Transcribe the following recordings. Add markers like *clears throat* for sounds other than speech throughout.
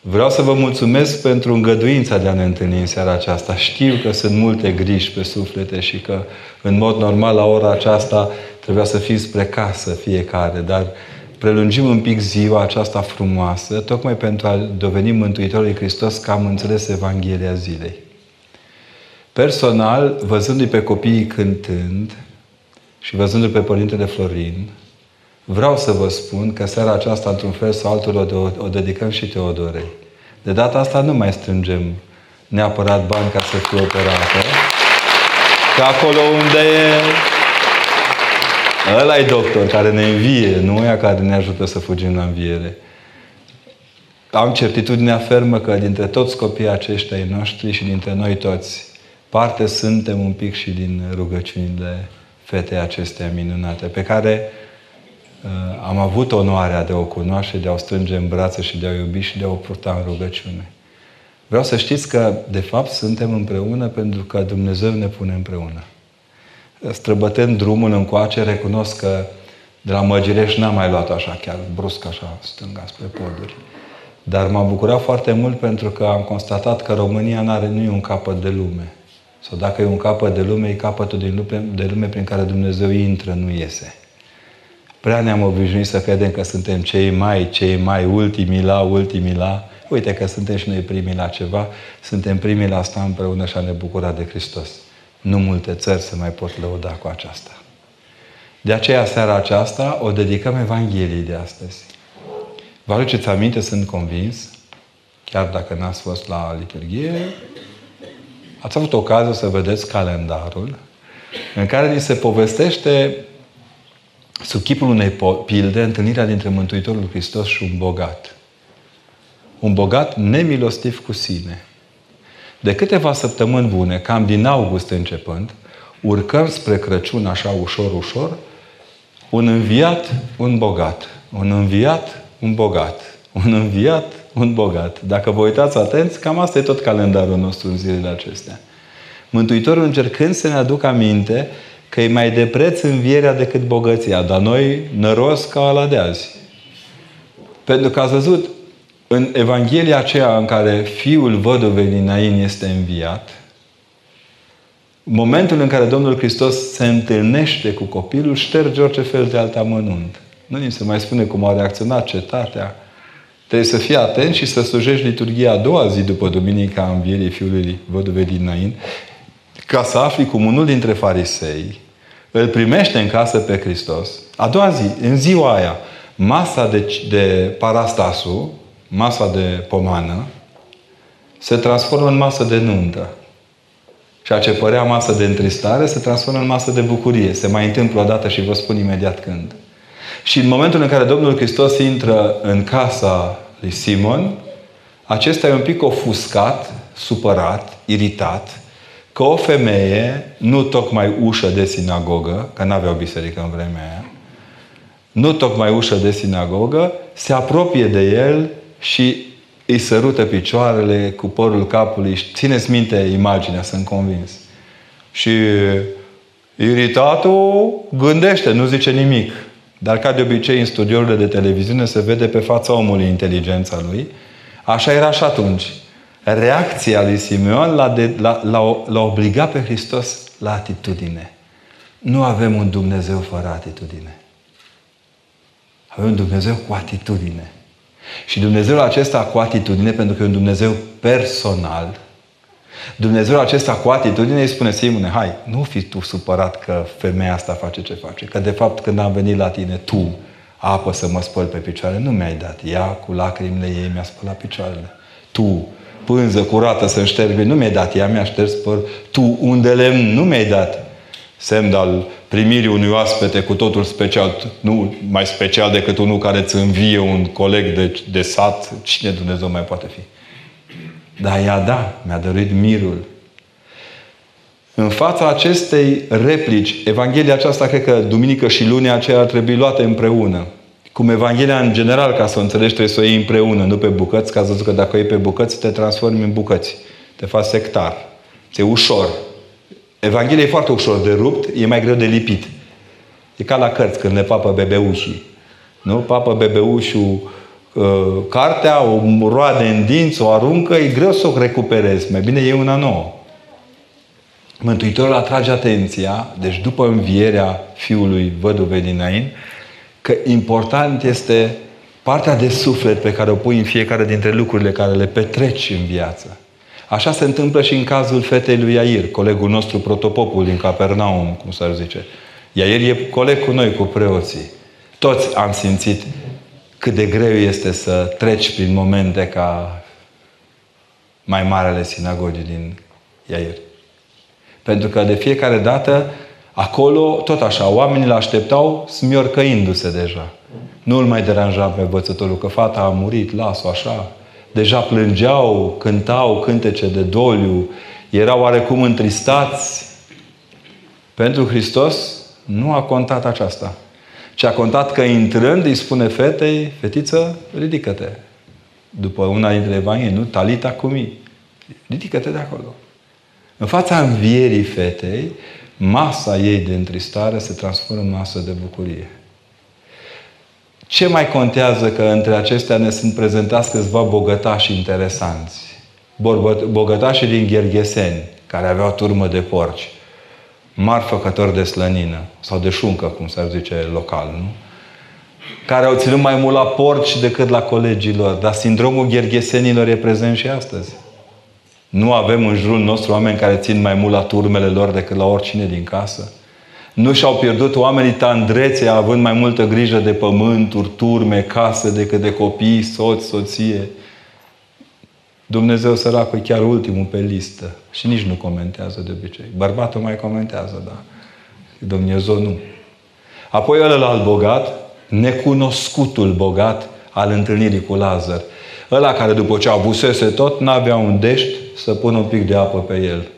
Vreau să vă mulțumesc pentru îngăduința de a ne întâlni în seara aceasta. Știu că sunt multe griji pe suflete și că, în mod normal, la ora aceasta trebuia să fim spre casă fiecare, dar prelungim un pic ziua aceasta frumoasă, tocmai pentru a deveni Mântuitorul Hristos că am înțeles Evanghelia zilei. Personal, văzându-i pe copiii cântând și văzându-i pe Părintele Florin, vreau să vă spun că seara aceasta, într-un fel sau altul, o, o dedicăm și Teodorei. De data asta nu mai strângem neapărat bani ca să fie operată. Că acolo unde e ăla e doctor care ne învie, nu ea care ne ajută să fugim la înviere. Am certitudinea fermă că dintre toți copiii aceștia ai noștri și dintre noi toți, parte suntem un pic și din rugăciunile fetei acestea minunate, pe care uh, am avut onoarea de o cunoaște, de a o strânge în brațe și de a o iubi și de a o purta în rugăciune. Vreau să știți că, de fapt, suntem împreună pentru că Dumnezeu ne pune împreună. Străbătând drumul încoace, recunosc că de la Măgireș n-am mai luat așa, chiar brusc așa, stânga spre poduri. Dar m-am bucurat foarte mult pentru că am constatat că România nu are nu e un capăt de lume. Sau dacă e un capăt de lume, e capătul din lume, de lume prin care Dumnezeu intră, nu iese. Prea ne-am obișnuit să credem că suntem cei mai, cei mai ultimii la, ultimii la. Uite că suntem și noi primii la ceva, suntem primii la asta împreună și a ne bucura de Hristos. Nu multe țări se mai pot lăuda cu aceasta. De aceea, seara aceasta, o dedicăm Evangheliei de astăzi. Vă aduceți aminte, sunt convins, chiar dacă n-ați fost la liturghie, ați avut ocazia să vedeți calendarul în care ni se povestește sub chipul unei pilde întâlnirea dintre Mântuitorul Hristos și un bogat. Un bogat nemilostiv cu sine. De câteva săptămâni bune, cam din august începând, urcăm spre Crăciun așa ușor, ușor, un înviat, un bogat. Un înviat, un bogat. Un înviat, un bogat. Dacă vă uitați atenți, cam asta e tot calendarul nostru în zilele acestea. Mântuitorul încercând să ne aducă aminte că e mai de preț învierea decât bogăția, dar noi năros ca ala de azi. Pentru că ați văzut, în Evanghelia aceea în care fiul văduvei din Nain este înviat, momentul în care Domnul Hristos se întâlnește cu copilul, șterge orice fel de alt amănunt. Nu ni se mai spune cum a reacționat cetatea. Trebuie să fii atent și să slujești liturghia a doua zi după Duminica Învierii Fiului Văduvei din Nain, ca să afli cum unul dintre farisei îl primește în casă pe Hristos. A doua zi, în ziua aia, masa de, de parastasul, masa de pomană, se transformă în masă de nuntă. Ceea ce părea masă de întristare se transformă în masă de bucurie. Se mai întâmplă odată și vă spun imediat când. Și în momentul în care Domnul Hristos intră în casa lui Simon, acesta e un pic ofuscat, supărat, iritat, că o femeie, nu tocmai ușă de sinagogă, că n-avea o biserică în vremea aia, nu tocmai ușă de sinagogă, se apropie de el și îi sărută picioarele cu părul capului. Țineți minte imaginea, sunt convins. Și iritatul gândește, nu zice nimic. Dar ca de obicei în studiourile de televiziune se vede pe fața omului inteligența lui. Așa era și atunci. Reacția lui Simeon l-a, de, l-a, l-a, l-a obligat pe Hristos la atitudine. Nu avem un Dumnezeu fără atitudine. Avem un Dumnezeu cu atitudine. Și Dumnezeul acesta cu atitudine, pentru că e un Dumnezeu personal, Dumnezeul acesta cu atitudine îi spune, Simone, hai, nu fi tu supărat că femeia asta face ce face. Că de fapt când am venit la tine, tu apă să mă spăl pe picioare, nu mi-ai dat. Ea cu lacrimile ei mi-a spălat picioarele. Tu, pânză curată să ștergi, nu mi-ai dat. Ea mi-a șters păr. Tu, unde lemn, nu mi-ai dat. Semn al primirii unui oaspete cu totul special, nu mai special decât unul care îți învie un coleg de, de sat, cine Dumnezeu mai poate fi. Dar ea da, mi-a dăruit mirul. În fața acestei replici, Evanghelia aceasta, cred că duminică și lunea aceea ar trebui luate împreună. Cum Evanghelia în general, ca să o înțelegi, trebuie să o iei împreună, nu pe bucăți, ca să zic că dacă o iei pe bucăți, te transformi în bucăți. Te faci sectar. Ți-e ușor. Evanghelia e foarte ușor de rupt, e mai greu de lipit. E ca la cărți, când le papă bebeușii. Nu? Papă bebeușul uh, cartea, o roade în dinți, o aruncă, e greu să o recuperezi. Mai bine e una nouă. Mântuitorul atrage atenția, deci după învierea fiului văduvei din Nain, că important este partea de suflet pe care o pui în fiecare dintre lucrurile care le petreci în viață. Așa se întâmplă și în cazul fetei lui Iair, colegul nostru protopopul din Capernaum, cum s-ar zice. Iair e coleg cu noi, cu preoții. Toți am simțit cât de greu este să treci prin momente ca mai marele sinagogii din Iair. Pentru că de fiecare dată, acolo, tot așa, oamenii îl așteptau smiorcăindu-se deja. Nu îl mai deranja pe învățătorul că fata a murit, las-o așa. Deja plângeau, cântau cântece de doliu, erau oarecum întristați. Pentru Hristos nu a contat aceasta. Ce a contat că intrând îi spune fetei, fetiță, ridică-te. După una dintre evanghelii, nu? Talita cumi. Ridică-te de acolo. În fața învierii fetei, masa ei de întristare se transformă în masă de bucurie. Ce mai contează că între acestea ne sunt prezentați câțiva bogătași interesanți? Bogătașii din Ghergheseni, care aveau turmă de porci, mari făcători de slănină, sau de șuncă, cum s-ar zice local, nu? Care au ținut mai mult la porci decât la colegii lor. Dar sindromul gherghesenilor e prezent și astăzi. Nu avem în jurul nostru oameni care țin mai mult la turmele lor decât la oricine din casă. Nu și-au pierdut oamenii tandrețe având mai multă grijă de pământuri, turme, case decât de copii, soți, soție. Dumnezeu săracul e chiar ultimul pe listă. Și nici nu comentează de obicei. Bărbatul mai comentează, da. Dumnezeu nu. Apoi ălălalt bogat, necunoscutul bogat al întâlnirii cu Lazar. Ăla care după ce avusese tot, n-avea un dești să pună un pic de apă pe el.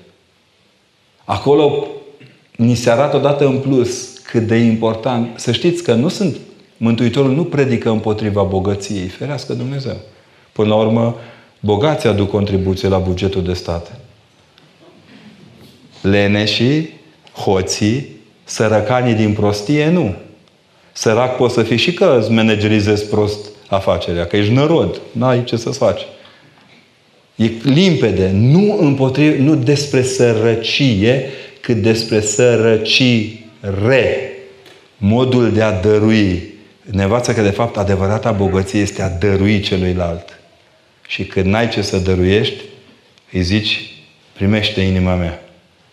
Acolo ni se arată odată în plus cât de important. Să știți că nu sunt, Mântuitorul nu predică împotriva bogăției. Ferească Dumnezeu. Până la urmă, bogații aduc contribuție la bugetul de stat. Leneșii, hoții, sărăcanii din prostie, nu. Sărac poți să fii și că îți managerizezi prost afacerea, că ești nărod, n-ai ce să-ți faci. E limpede, nu, împotriv, nu despre sărăcie, cât despre sărăcire. Modul de a dărui. Ne învață că, de fapt, adevărata bogăție este a dărui celuilalt. Și când n-ai ce să dăruiești, îi zici, primește inima mea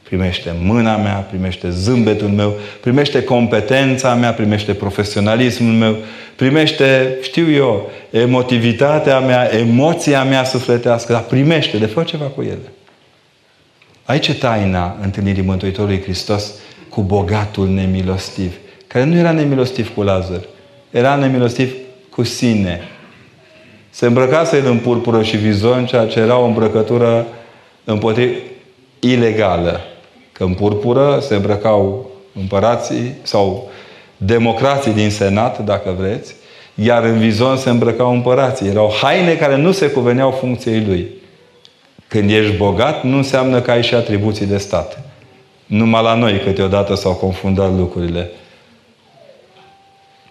primește mâna mea, primește zâmbetul meu, primește competența mea, primește profesionalismul meu, primește, știu eu, emotivitatea mea, emoția mea sufletească, dar primește, de fă ceva cu ele. Aici e taina întâlnirii Mântuitorului Hristos cu bogatul nemilostiv, care nu era nemilostiv cu Lazar, era nemilostiv cu sine. Se îmbrăcase el în purpură și vizon, ceea ce era o îmbrăcătură împotriva ilegală. Că în purpură se îmbrăcau împărații sau democrații din senat, dacă vreți, iar în vizon se îmbrăcau împărații. Erau haine care nu se cuveneau funcției lui. Când ești bogat, nu înseamnă că ai și atribuții de stat. Numai la noi câteodată s-au confundat lucrurile.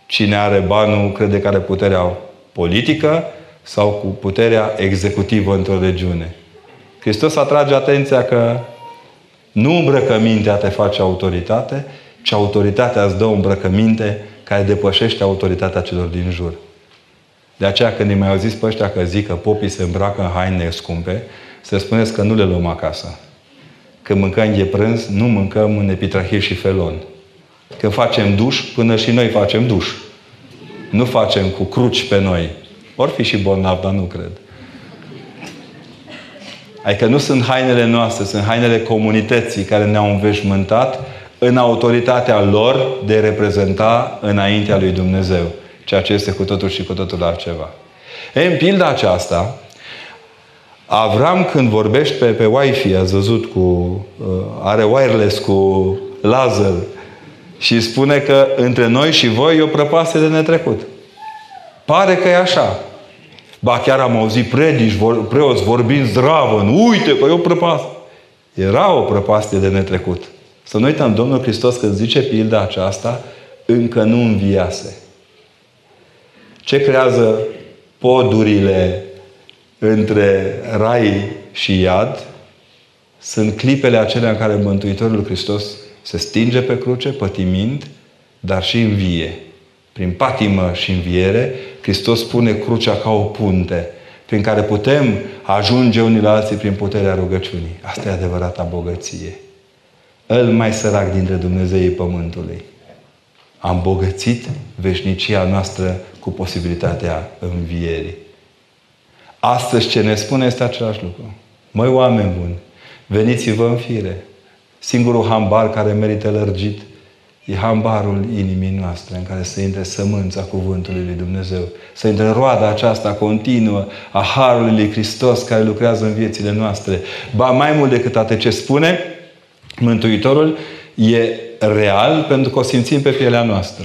Cine are banul crede că are puterea politică sau cu puterea executivă într-o regiune. Hristos atrage atenția că nu îmbrăcămintea te face autoritate, ci autoritatea îți dă o îmbrăcăminte care depășește autoritatea celor din jur. De aceea când îi mai auziți pe ăștia că zic că popii se îmbracă în haine scumpe, să spuneți că nu le luăm acasă. Când mâncăm de prânz, nu mâncăm în epitrahil și felon. Când facem duș, până și noi facem duș. Nu facem cu cruci pe noi. Or fi și bolnav, dar nu cred. Adică nu sunt hainele noastre, sunt hainele comunității care ne-au înveșmântat în autoritatea lor de reprezenta înaintea lui Dumnezeu. Ceea ce este cu totul și cu totul altceva. E, în pilda aceasta, Avram când vorbește pe, pe Wi-Fi, ați văzut cu, uh, are wireless cu laser și spune că între noi și voi e o prăpastie de netrecut. Pare că e așa. Ba chiar am auzit predici, vor, preoți vorbind zdravă, uite că e o prăpastie. Era o prăpastie de netrecut. Să nu uităm, Domnul Hristos când zice pilda aceasta, încă nu înviase. Ce creează podurile între rai și iad sunt clipele acelea în care Mântuitorul Hristos se stinge pe cruce, pătimind, dar și învie. Prin patimă și înviere, Hristos pune crucea ca o punte prin care putem ajunge unii la alții prin puterea rugăciunii. Asta e adevărata bogăție. El mai sărac dintre Dumnezeii Pământului. Am bogățit veșnicia noastră cu posibilitatea învierii. Astăzi ce ne spune este același lucru. Măi, oameni buni, veniți-vă în fire. Singurul hambar care merită lărgit e hambarul inimii noastre în care să intre sămânța cuvântului lui Dumnezeu. Să intre roada aceasta continuă a Harului lui Hristos care lucrează în viețile noastre. Ba mai mult decât atât ce spune, Mântuitorul e real pentru că o simțim pe pielea noastră.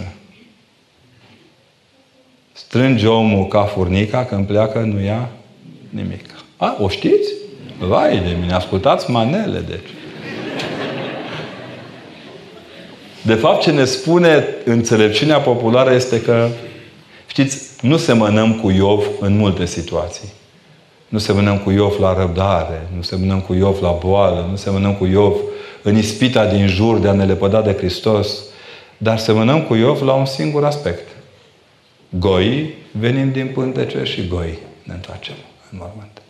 Strânge omul ca furnica, când pleacă, nu ia nimic. A, o știți? Vai de mine, ascultați manele, deci. De fapt, ce ne spune înțelepciunea populară este că, știți, nu semănăm cu Iov în multe situații. Nu semănăm cu Iov la răbdare, nu semănăm cu Iov la boală, nu semănăm cu Iov în ispita din jur de a ne lepăda de Hristos, dar semănăm cu Iov la un singur aspect. Goi venim din pântece și goi ne întoarcem în mormânt.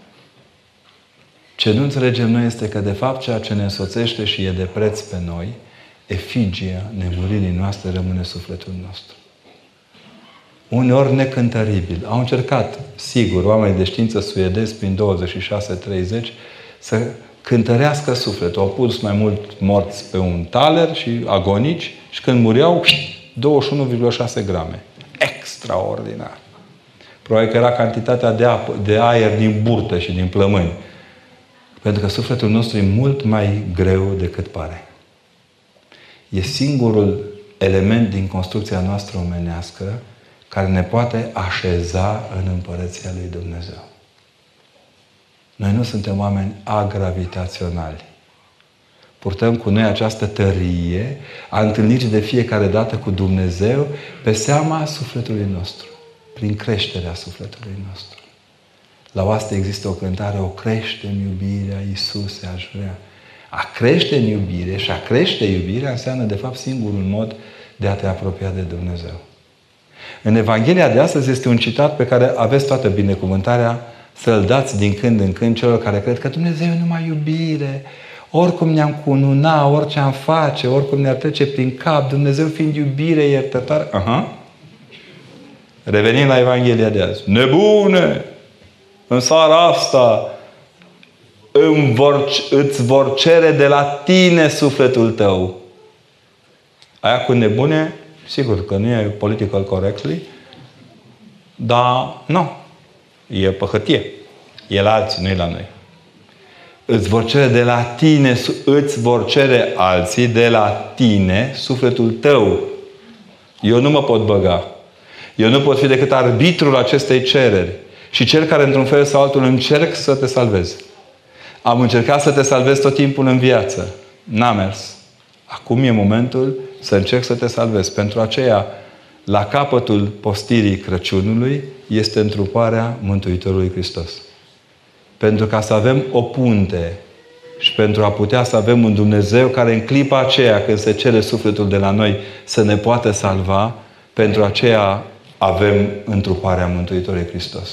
Ce nu înțelegem noi este că, de fapt, ceea ce ne însoțește și e de preț pe noi, efigia nemuririi noastre rămâne sufletul nostru. Uneori necântăribil. Au încercat, sigur, oamenii de știință suedezi prin 26-30 să cântărească sufletul. Au pus mai mult morți pe un taler și agonici și când muriau 21,6 grame. Extraordinar. Probabil că era cantitatea de, apă, de aer din burtă și din plămâni. Pentru că sufletul nostru e mult mai greu decât pare. E singurul element din construcția noastră omenească care ne poate așeza în împărăția lui Dumnezeu. Noi nu suntem oameni agravitaționali. Purtăm cu noi această tărie a întâlnirii de fiecare dată cu Dumnezeu pe seama sufletului nostru, prin creșterea sufletului nostru. La oaste există o cântare, o crește în iubirea, Iisuse, aș vrea. A crește în iubire și a crește iubirea înseamnă, de fapt, singurul mod de a te apropia de Dumnezeu. În Evanghelia de astăzi este un citat pe care aveți toată binecuvântarea să-l dați din când în când celor care cred că Dumnezeu e numai iubire. Oricum ne-am cununa, orice am face, oricum ne-ar trece prin cap, Dumnezeu fiind iubire iertătoare. Aha. Revenim la Evanghelia de azi. Nebune! În seara asta îmi vor, îți vor cere de la tine sufletul tău. Aia cu nebune, sigur că nu e political correctly, dar nu. E păhătie. E la alții, nu e la noi. Îți vor cere de la tine, îți vor cere alții de la tine sufletul tău. Eu nu mă pot băga. Eu nu pot fi decât arbitrul acestei cereri. Și cel care, într-un fel sau altul, încerc să te salvezi. Am încercat să te salvez tot timpul în viață. N-a mers. Acum e momentul să încerc să te salvez. Pentru aceea, la capătul postirii Crăciunului este întruparea Mântuitorului Hristos. Pentru ca să avem o punte și pentru a putea să avem un Dumnezeu care în clipa aceea când se cere sufletul de la noi să ne poată salva, pentru aceea avem întruparea Mântuitorului Hristos.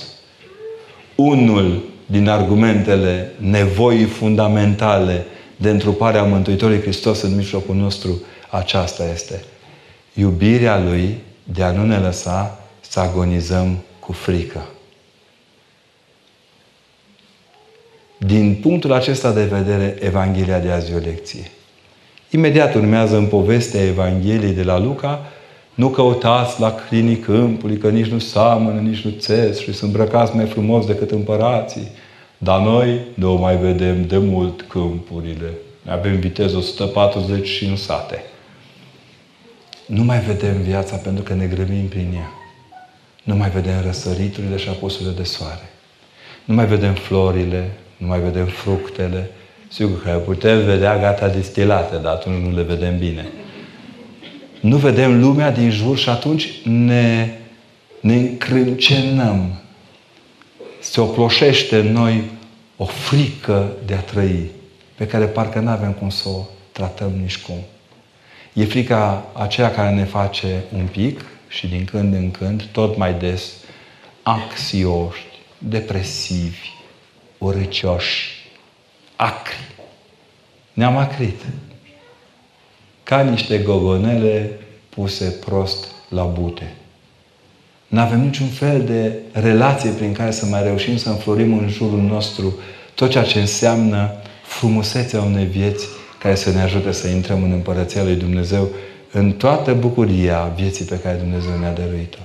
Unul din argumentele nevoii fundamentale de întruparea Mântuitorului Hristos în mijlocul nostru, aceasta este. Iubirea Lui de a nu ne lăsa să agonizăm cu frică. Din punctul acesta de vedere, Evanghelia de azi e o lecție. Imediat urmează în povestea Evangheliei de la Luca, nu căutați la crinii câmpului, că nici nu samănă, nici nu țes și sunt îmbrăcați mai frumos decât împărații. Dar noi nu mai vedem de mult câmpurile. Avem viteză 140 și în sate. Nu mai vedem viața pentru că ne grăbim prin ea. Nu mai vedem răsăriturile și apusurile de soare. Nu mai vedem florile, nu mai vedem fructele. Sigur că putem vedea gata distilate, dar atunci nu le vedem bine. Nu vedem lumea din jur și atunci ne, ne încrâncenăm se oploșește în noi o frică de a trăi, pe care parcă nu avem cum să o tratăm nici cum. E frica aceea care ne face un pic și din când în când, tot mai des, anxioși, depresivi, urâcioși, acri. Ne-am acrit. Ca niște gogonele puse prost la bute. Nu avem niciun fel de relație prin care să mai reușim să înflorim în jurul nostru tot ceea ce înseamnă frumusețea unei vieți care să ne ajute să intrăm în Împărăția Lui Dumnezeu în toată bucuria vieții pe care Dumnezeu ne-a dăruit-o.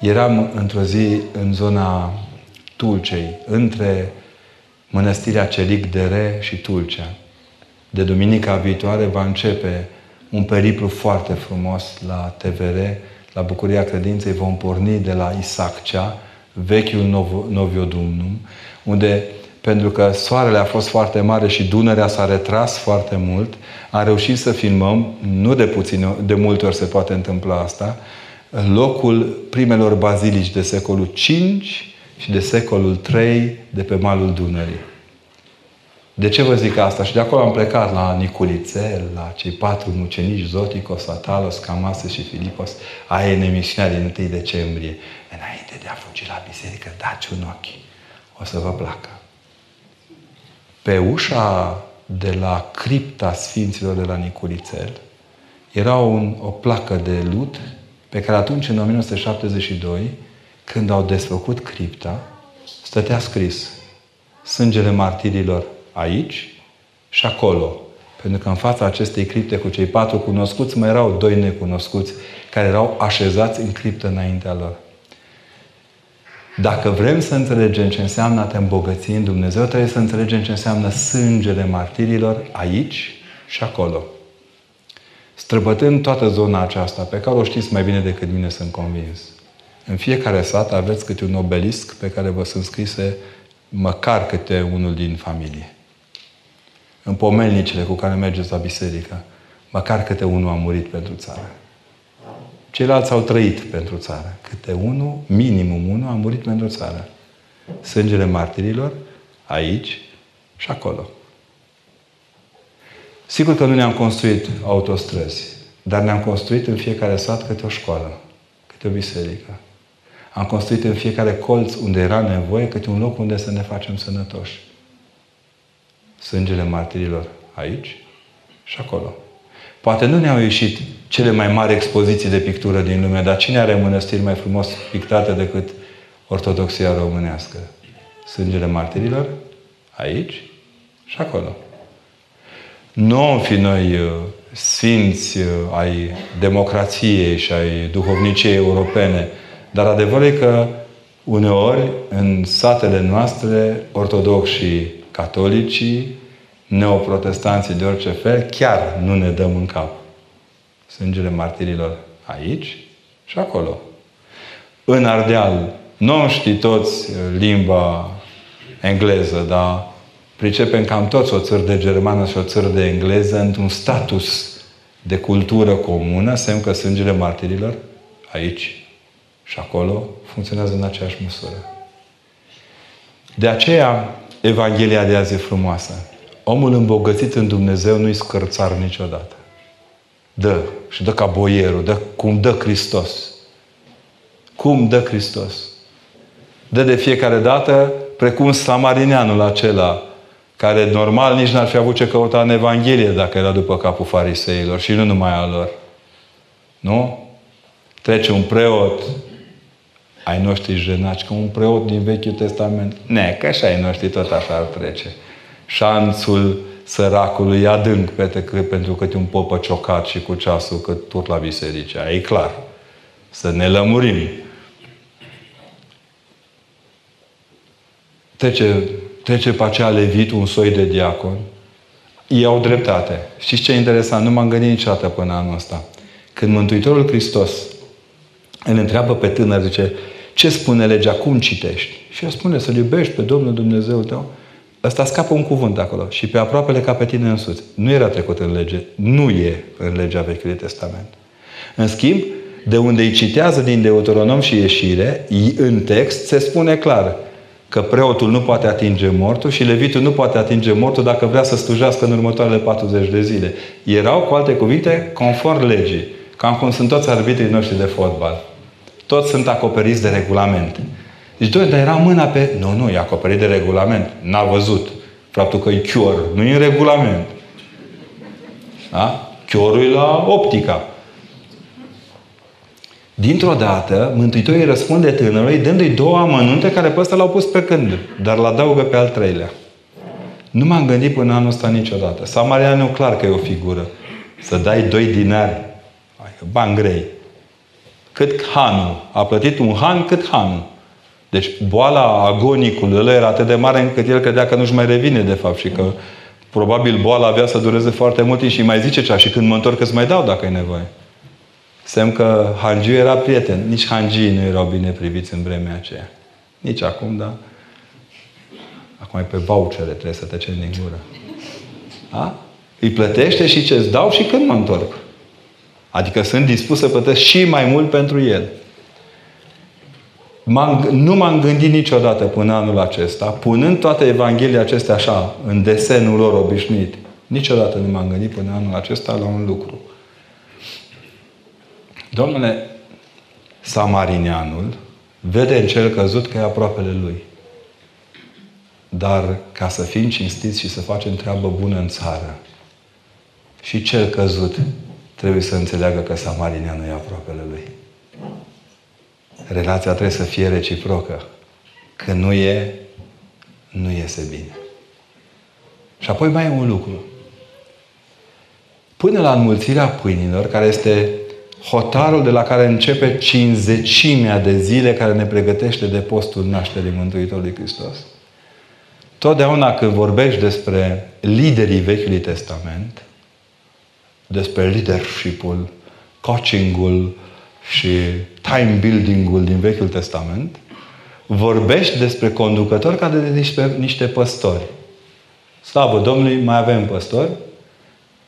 Eram într-o zi în zona Tulcei, între mănăstirea Celic de Re și Tulcea. De duminica viitoare va începe un periplu foarte frumos la TVR, la Bucuria Credinței. Vom porni de la Isaccea, vechiul Noviodumnum, unde pentru că soarele a fost foarte mare și Dunărea s-a retras foarte mult, am reușit să filmăm, nu de puțin, de multe ori se poate întâmpla asta, locul primelor bazilici de secolul V și de secolul III de pe malul Dunării. De ce vă zic asta? Și de acolo am plecat la Niculițel, la cei patru mucenici, Zoticos, Atalos, Camase și Filipos, aia în emisiunea din 1 decembrie. Înainte de a fugi la biserică, dați un ochi. O să vă placă. Pe ușa de la cripta Sfinților de la Niculițel era un, o placă de lut pe care atunci, în 1972, când au desfăcut cripta, stătea scris sângele martirilor aici și acolo. Pentru că în fața acestei cripte cu cei patru cunoscuți mai erau doi necunoscuți care erau așezați în criptă înaintea lor. Dacă vrem să înțelegem ce înseamnă a te îmbogăți în Dumnezeu, trebuie să înțelegem ce înseamnă sângele martirilor aici și acolo. Străbătând toată zona aceasta, pe care o știți mai bine decât mine, sunt convins. În fiecare sat aveți câte un obelisc pe care vă sunt scrise măcar câte unul din familie. În pomelnicile cu care mergeți la biserică, măcar câte unul a murit pentru țară. Ceilalți au trăit pentru țară. Câte unul, minimum unul, a murit pentru țară. Sângele martirilor, aici și acolo. Sigur că nu ne-am construit autostrăzi, dar ne-am construit în fiecare sat câte o școală, câte o biserică. Am construit în fiecare colț unde era nevoie câte un loc unde să ne facem sănătoși. Sângele martirilor aici și acolo. Poate nu ne-au ieșit cele mai mari expoziții de pictură din lume, dar cine are mănăstiri mai frumos pictate decât ortodoxia românească? Sângele martirilor? Aici și acolo. Nu am fi noi uh, sfinți uh, ai democrației și ai duhovniciei europene, dar adevărul e că uneori în satele noastre, ortodoxii, catolicii, neoprotestanții de orice fel, chiar nu ne dăm în cap. Sângele martirilor aici și acolo. În Ardeal, nu știi toți uh, limba engleză, dar pricepem cam toți o țară de germană și o țară de engleză într-un status de cultură comună, semn că sângele martirilor aici și acolo funcționează în aceeași măsură. De aceea, Evanghelia de azi e frumoasă. Omul îmbogățit în Dumnezeu nu-i scărțar niciodată. Dă. Și dă ca boierul. Dă cum dă Hristos. Cum dă Hristos. Dă de fiecare dată precum samarineanul acela care normal nici n-ar fi avut ce căuta în Evanghelie dacă era după capul fariseilor și nu numai al lor. Nu? Trece un preot ai noștri jenaci, ca un preot din Vechiul Testament. Ne, că așa ai noștri tot așa ar trece șanțul săracului e adânc pentru că un popă ciocat și cu ceasul cât tot la biserică. E clar. Să ne lămurim. Trece, trece pe acea levit un soi de diacon. Ei au dreptate. Știți ce e interesant? Nu m-am gândit niciodată până anul ăsta. Când Mântuitorul Hristos îl întreabă pe tânăr, zice, ce spune legea? Cum citești? Și el spune să-L iubești pe Domnul Dumnezeu tău ăsta scapă un cuvânt acolo. Și pe aproapele ca pe tine însuți. Nu era trecut în lege. Nu e în legea Vechiului Testament. În schimb, de unde îi citează din Deuteronom și ieșire, în text se spune clar că preotul nu poate atinge mortul și levitul nu poate atinge mortul dacă vrea să slujească în următoarele 40 de zile. Erau, cu alte cuvinte, conform legii. Cam cum sunt toți arbitrii noștri de fotbal. Toți sunt acoperiți de regulament. Deci, doi, dar era mâna pe... Nu, nu, e acoperit de regulament. N-a văzut. Faptul că e chior. Nu e în regulament. Da? Chiorul e la optica. Dintr-o dată, Mântuitorul îi răspunde tânărului, dându-i două amănunte care pe ăsta l-au pus pe când, dar l adaugă pe al treilea. Nu m-am gândit până anul ăsta niciodată. Samarianul clar că e o figură. Să dai doi dinari. Bani grei. Cât hanul. A plătit un han cât hanul. Deci boala agonicului ăla era atât de mare încât el credea că nu-și mai revine de fapt și că probabil boala avea să dureze foarte mult și mai zice cea și când mă întorc îți mai dau dacă e nevoie. Semn că Hangiu era prieten. Nici Hangii nu erau bine priviți în vremea aceea. Nici acum, da? Acum e pe vouchere, trebuie să te ceri din gură. Da? Îi plătește și ce îți dau și când mă întorc. Adică sunt dispus să plătesc și mai mult pentru el. M-am, nu m-am gândit niciodată până anul acesta, punând toate Evanghelia acestea așa, în desenul lor obișnuit. Niciodată nu m-am gândit până anul acesta la un lucru. Domnule, Samarineanul vede în cel căzut că e aproapele lui. Dar ca să fim cinstiți și să facem treabă bună în țară, și cel căzut trebuie să înțeleagă că Samarineanul e aproapele lui. Relația trebuie să fie reciprocă. Că nu e, nu iese bine. Și apoi mai e un lucru. Până la înmulțirea pâinilor, care este hotarul de la care începe cinzecimea de zile care ne pregătește de postul nașterii Mântuitorului Hristos. Totdeauna când vorbești despre liderii Vechiului Testament, despre leadership-ul, coaching-ul și time building-ul din Vechiul Testament, vorbești despre conducători ca de niște, niște păstori. Slavă Domnului, mai avem păstori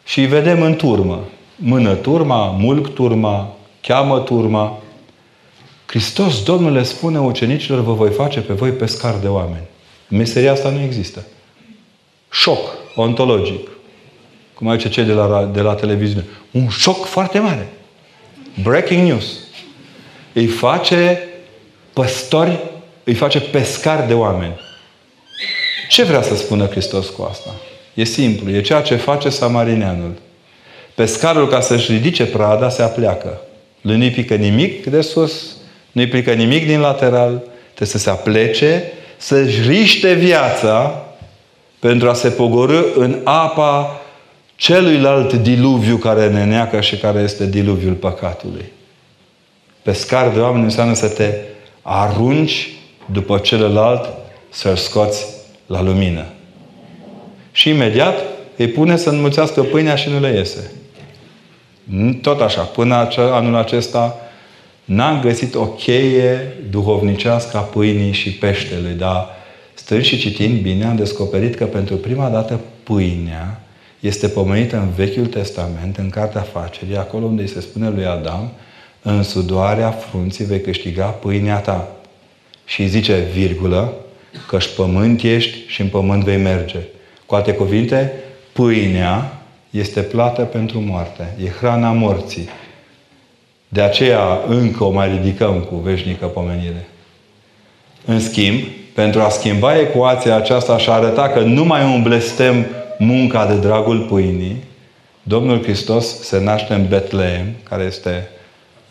și îi vedem în turmă mână turma, mulc turma, cheamă turma. Hristos, Domnul, le spune ucenicilor, vă voi face pe voi pescar de oameni. Meseria asta nu există. Șoc ontologic. Cum aici cei de la, de la televiziune. Un șoc foarte mare. Breaking news. Îi face păstori, îi face pescar de oameni. Ce vrea să spună Hristos cu asta? E simplu. E ceea ce face samarineanul. Pescarul, ca să-și ridice prada, se apleacă. Nu-i pică nimic de sus, nu-i pică nimic din lateral. Trebuie să se aplece, să-și riște viața pentru a se pogorâ în apa celuilalt diluviu care ne neacă și care este diluviul păcatului. Pescar de oameni înseamnă să te arunci după celălalt să-l scoți la lumină. Și imediat îi pune să înmulțească pâinea și nu le iese. Tot așa, până anul acesta n-am găsit o cheie duhovnicească a pâinii și peștelui, dar stând și citind bine, am descoperit că pentru prima dată pâinea este pomenită în Vechiul Testament, în Cartea Facerii, acolo unde îi se spune lui Adam, în sudoarea frunții vei câștiga pâinea ta. Și îi zice, virgulă, că-și pământ ești și în pământ vei merge. Cu alte cuvinte, pâinea este plată pentru moarte. E hrana morții. De aceea încă o mai ridicăm cu veșnică pomenire. În schimb, pentru a schimba ecuația aceasta și a arăta că nu mai umblestem munca de dragul pâinii, Domnul Hristos se naște în Betleem, care este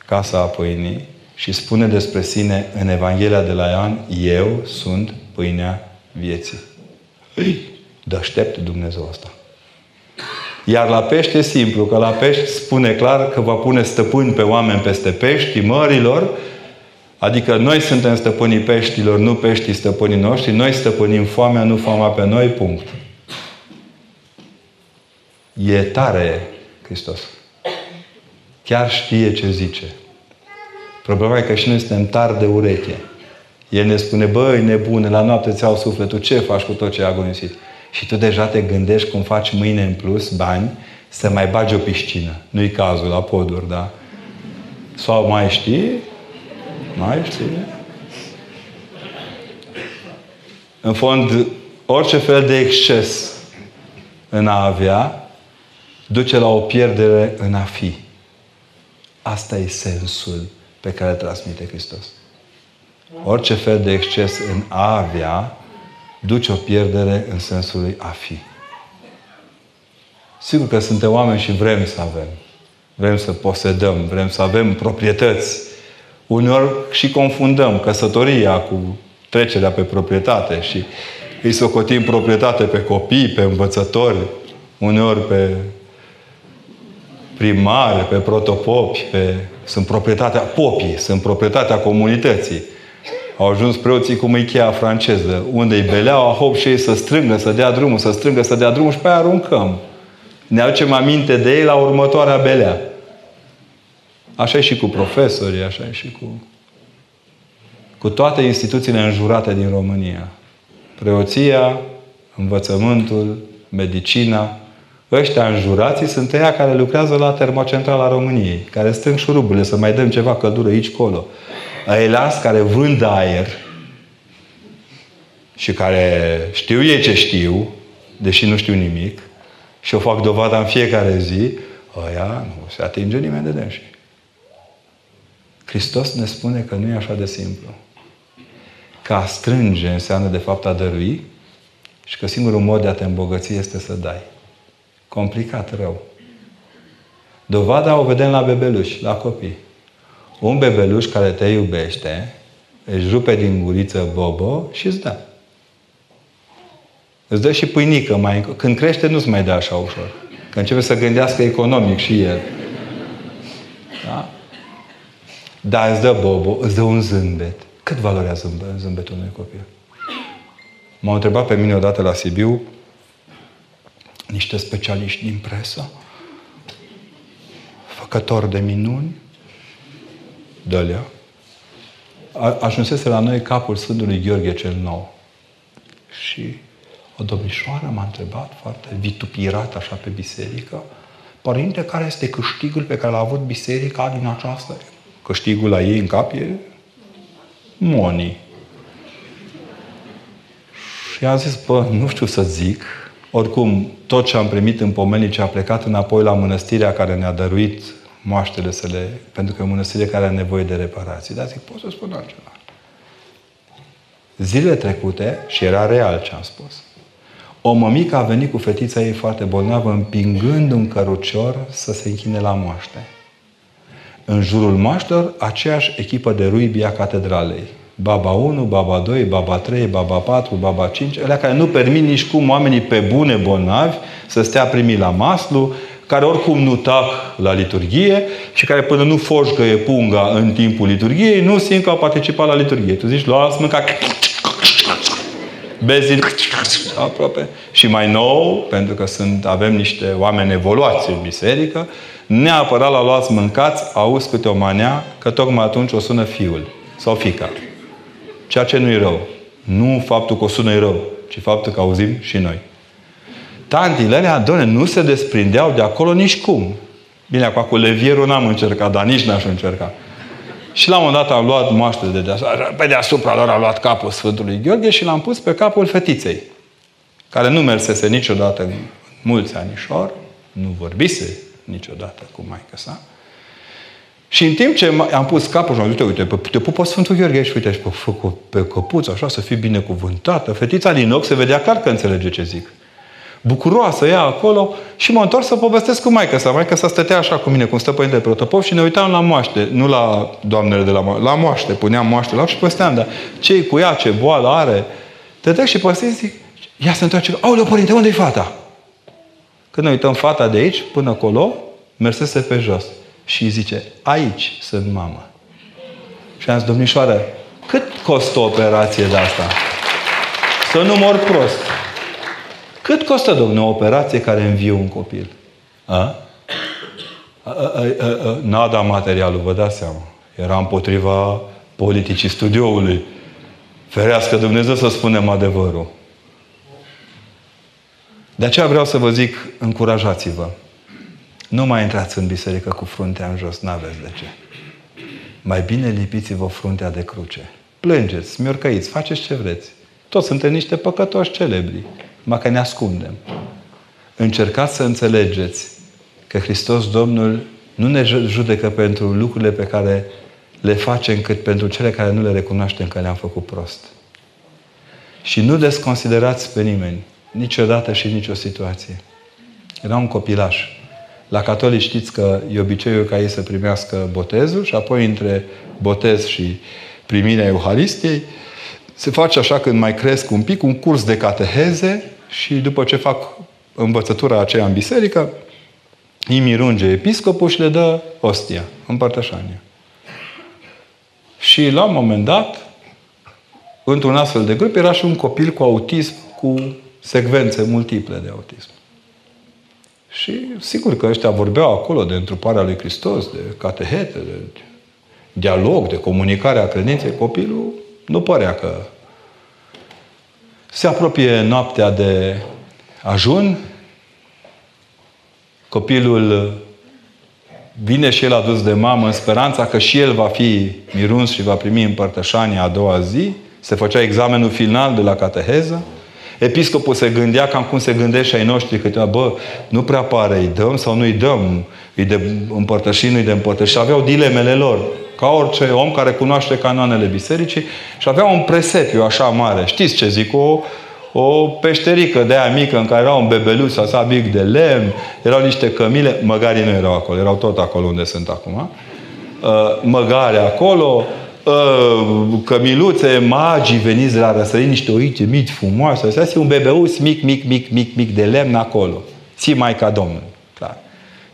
casa a pâinii, și spune despre sine în Evanghelia de la Ioan, Eu sunt pâinea vieții. Îi, deștept Dumnezeu asta. Iar la pești e simplu, că la pești spune clar că va pune stăpâni pe oameni peste pești mărilor, adică noi suntem stăpânii peștilor, nu peștii stăpânii noștri, noi stăpânim foamea, nu foamea pe noi, punct. E tare Hristos. Chiar știe ce zice. Problema e că și noi suntem tari de ureche. El ne spune, băi, nebune, la noapte ți au sufletul, ce faci cu tot ce ai agonisit? și tu deja te gândești cum faci mâine în plus bani să mai bagi o piscină. Nu-i cazul la poduri, da? Sau mai știi? Mai știi? În fond, orice fel de exces în a avea duce la o pierdere în a fi. Asta e sensul pe care îl transmite Hristos. Orice fel de exces în a avea duce o pierdere în sensul lui a fi. Sigur că suntem oameni și vrem să avem. Vrem să posedăm, vrem să avem proprietăți. Uneori și confundăm căsătoria cu trecerea pe proprietate și îi socotim proprietate pe copii, pe învățători, uneori pe primari, pe protopopi, pe... sunt proprietatea popii, sunt proprietatea comunității. Au ajuns preoții cum e cheia franceză, unde îi beleau, hop și ei să strângă, să dea drumul, să strângă, să dea drumul și pe aia aruncăm. Ne aducem aminte de ei la următoarea belea. Așa e și cu profesorii, așa e și cu, cu toate instituțiile înjurate din România. Preoția, învățământul, medicina, ăștia înjurații sunt ăia care lucrează la termocentrala României, care strâng șuruburile să mai dăm ceva căldură aici, colo. Ailați care vând aer și care știu ei ce știu, deși nu știu nimic, și o fac dovada în fiecare zi, ăia nu se atinge nimeni de dânsi. Hristos ne spune că nu e așa de simplu. Că a strânge înseamnă de fapt a dărui și că singurul mod de a te îmbogăți este să dai. Complicat rău. Dovada o vedem la bebeluși, la copii. Un bebeluș care te iubește își rupe din guriță bobo și îți dă. Îți dă și pâinică. Mai, când crește, nu-ți mai dă așa ușor. Că începe să gândească economic și el. Da? Dar îți dă bobo, îți dă un zâmbet. Cât valorează zâmbetul unui copil? M-au întrebat pe mine odată la Sibiu niște specialiști din presă, făcători de minuni, Dălea, ajunsese la noi capul Sfântului Gheorghe cel Nou. Și o domnișoară m-a întrebat, foarte vitupirat așa pe biserică, Părinte, care este câștigul pe care l-a avut biserica din această? Câștigul la ei în cap e money. Și a zis, bă, nu știu să zic. Oricum, tot ce am primit în pomenice a plecat înapoi la mănăstirea care ne-a dăruit moaștele să le... Pentru că e o mănăstire care are nevoie de reparații. Dar zic, pot să spun altceva. Zilele trecute, și era real ce am spus, o mămică a venit cu fetița ei foarte bolnavă, împingând un cărucior să se închine la moaște. În jurul moaștelor, aceeași echipă de ruibi a catedralei. Baba 1, Baba 2, Baba 3, Baba 4, Baba 5, alea care nu permit nici cum oamenii pe bune bolnavi să stea primi la maslu, care oricum nu tac la liturghie și care până nu foșgăie punga în timpul liturghiei, nu simt că au participat la liturghie. Tu zici, luați mânca bezin aproape. Și mai nou, pentru că sunt, avem niște oameni evoluați în biserică, neapărat la luați mâncați, auzi câte o manea, că tocmai atunci o sună fiul sau fica. Ceea ce nu e rău. Nu faptul că o sună e rău, ci faptul că auzim și noi. Tantile alea, doamne, nu se desprindeau de acolo nici cum. Bine, acum cu levierul n-am încercat, dar nici n-aș încerca. Și la un moment dat am luat moaște de deasupra, pe deasupra lor am luat capul Sfântului Gheorghe și l-am pus pe capul fetiței, care nu mersese niciodată în mulți anișori, nu vorbise niciodată cu maică sa. Și în timp ce am pus capul și am zis, uite, te pupă Sfântul Gheorghe și uite, și pe, pe căpuță, așa, să fii binecuvântată. Fetița din ochi se vedea clar că înțelege ce zic bucuroasă ea acolo și m-am întors să povestesc cu maica sa. Maica sa stătea așa cu mine, cum stă Părinte Protopop și ne uitam la moaște, nu la doamnele de la moaște, la moaște, puneam moaște la și povesteam, dar ce cu ea, ce boală are. Te trec și povestesc, zic, ea se întoarce, aoleu, Părinte, unde e fata? Când ne uităm fata de aici până acolo, mersese pe jos. Și îi zice, aici sunt mamă. Și am zis, domnișoară, cât costă o operație de asta? Să nu mor prost. Cât costă, domnule, o operație care învie un copil? A? N-a dat materialul, vă dați seama. Era împotriva politicii studioului. Ferească Dumnezeu să spunem adevărul. De aceea vreau să vă zic, încurajați-vă. Nu mai intrați în biserică cu fruntea în jos, n-aveți de ce. mai bine lipiți-vă fruntea de cruce. Plângeți, smiorcăiți, faceți ce vreți. Toți suntem niște păcătoși celebri, numai că ne ascundem. Încercați să înțelegeți că Hristos Domnul nu ne judecă pentru lucrurile pe care le facem, cât pentru cele care nu le recunoaștem că le-am făcut prost. Și nu desconsiderați pe nimeni, niciodată și nicio situație. Era un copilaș. La catolici știți că e obiceiul ca ei să primească botezul și apoi între botez și primirea Euharistiei se face așa când mai cresc un pic, un curs de cateheze și după ce fac învățătura aceea în biserică, îi mirunge episcopul și le dă ostia, împărtășania. Și la un moment dat, într-un astfel de grup, era și un copil cu autism, cu secvențe multiple de autism. Și sigur că ăștia vorbeau acolo de întruparea lui Hristos, de catehete, de dialog, de comunicare a credinței. Copilul nu părea că se apropie noaptea de ajun, copilul vine și el adus de mamă în speranța că și el va fi miruns și va primi împărtășania a doua zi. Se făcea examenul final de la cateheză. Episcopul se gândea cam cum se gândește și ai noștri câteva, bă, nu prea pare, îi dăm sau nu îi dăm, îi de împărtăși, nu îi de împărtăși. Aveau dilemele lor, ca orice om care cunoaște canoanele bisericii și avea un presepiu așa mare. Știți ce zic? O, o peșterică de aia mică în care era un bebeluț așa mic de lemn, erau niște cămile, măgarii nu erau acolo, erau tot acolo unde sunt acum. Uh, măgare acolo, uh, cămiluțe, magii veniți de la răsărit, niște oițe mici, frumoase. Asta este un bebeuț mic, mic, mic, mic, mic de lemn acolo. Si Maica Domnului. Clar.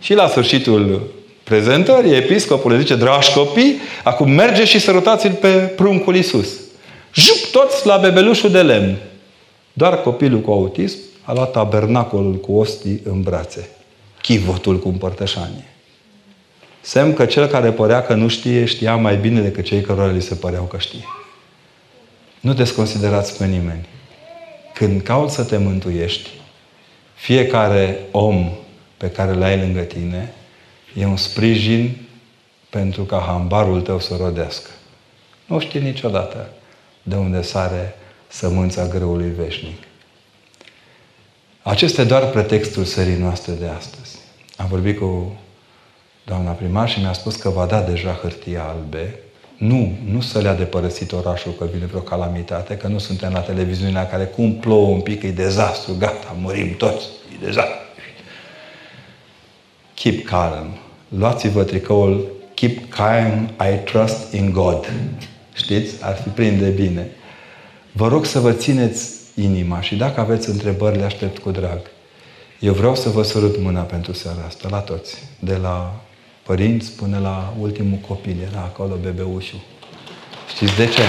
Și la sfârșitul prezentării, episcopul le zice, dragi copii, acum merge și sărutați-l pe pruncul Iisus. Jup, toți la bebelușul de lemn. Doar copilul cu autism a luat tabernacolul cu ostii în brațe. Chivotul cu împărtășanie. Semn că cel care părea că nu știe, știa mai bine decât cei care li se păreau că știe. Nu desconsiderați pe nimeni. Când cauți să te mântuiești, fiecare om pe care l-ai lângă tine e un sprijin pentru ca hambarul tău să rodească. Nu știi niciodată de unde sare sămânța grăului veșnic. Acesta e doar pretextul serii noastre de astăzi. Am vorbit cu doamna primar și mi-a spus că va da deja hârtie albe. Nu, nu să le-a de părăsit orașul că vine vreo calamitate, că nu suntem la televiziunea care cum plouă un pic, e dezastru, gata, murim toți, e dezastru. Keep calm. Luați-vă tricoul Keep calm, I trust in God. Știți? Ar fi prinde bine. Vă rog să vă țineți inima și dacă aveți întrebări, le aștept cu drag. Eu vreau să vă sărut mâna pentru seara asta, la toți. De la părinți până la ultimul copil. Era acolo bebeușul. Știți de ce?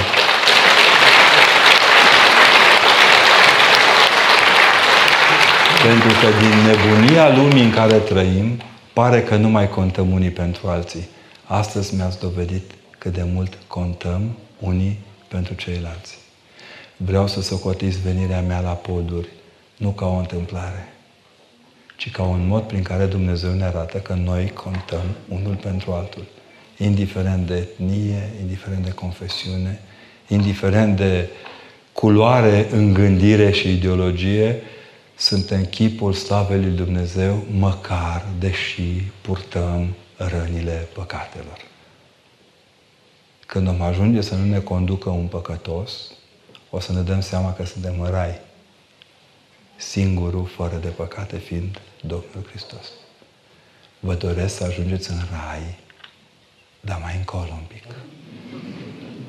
Pentru că din nebunia lumii în care trăim, pare că nu mai contăm unii pentru alții. Astăzi mi-ați dovedit cât de mult contăm unii pentru ceilalți. Vreau să socotiți venirea mea la poduri, nu ca o întâmplare, ci ca un mod prin care Dumnezeu ne arată că noi contăm unul pentru altul. Indiferent de etnie, indiferent de confesiune, indiferent de culoare în gândire și ideologie, suntem chipul slavei lui Dumnezeu, măcar deși purtăm rănile păcatelor. Când om ajunge să nu ne conducă un păcătos, o să ne dăm seama că suntem în rai. Singurul, fără de păcate, fiind Domnul Hristos. Vă doresc să ajungeți în rai, dar mai încolo un pic.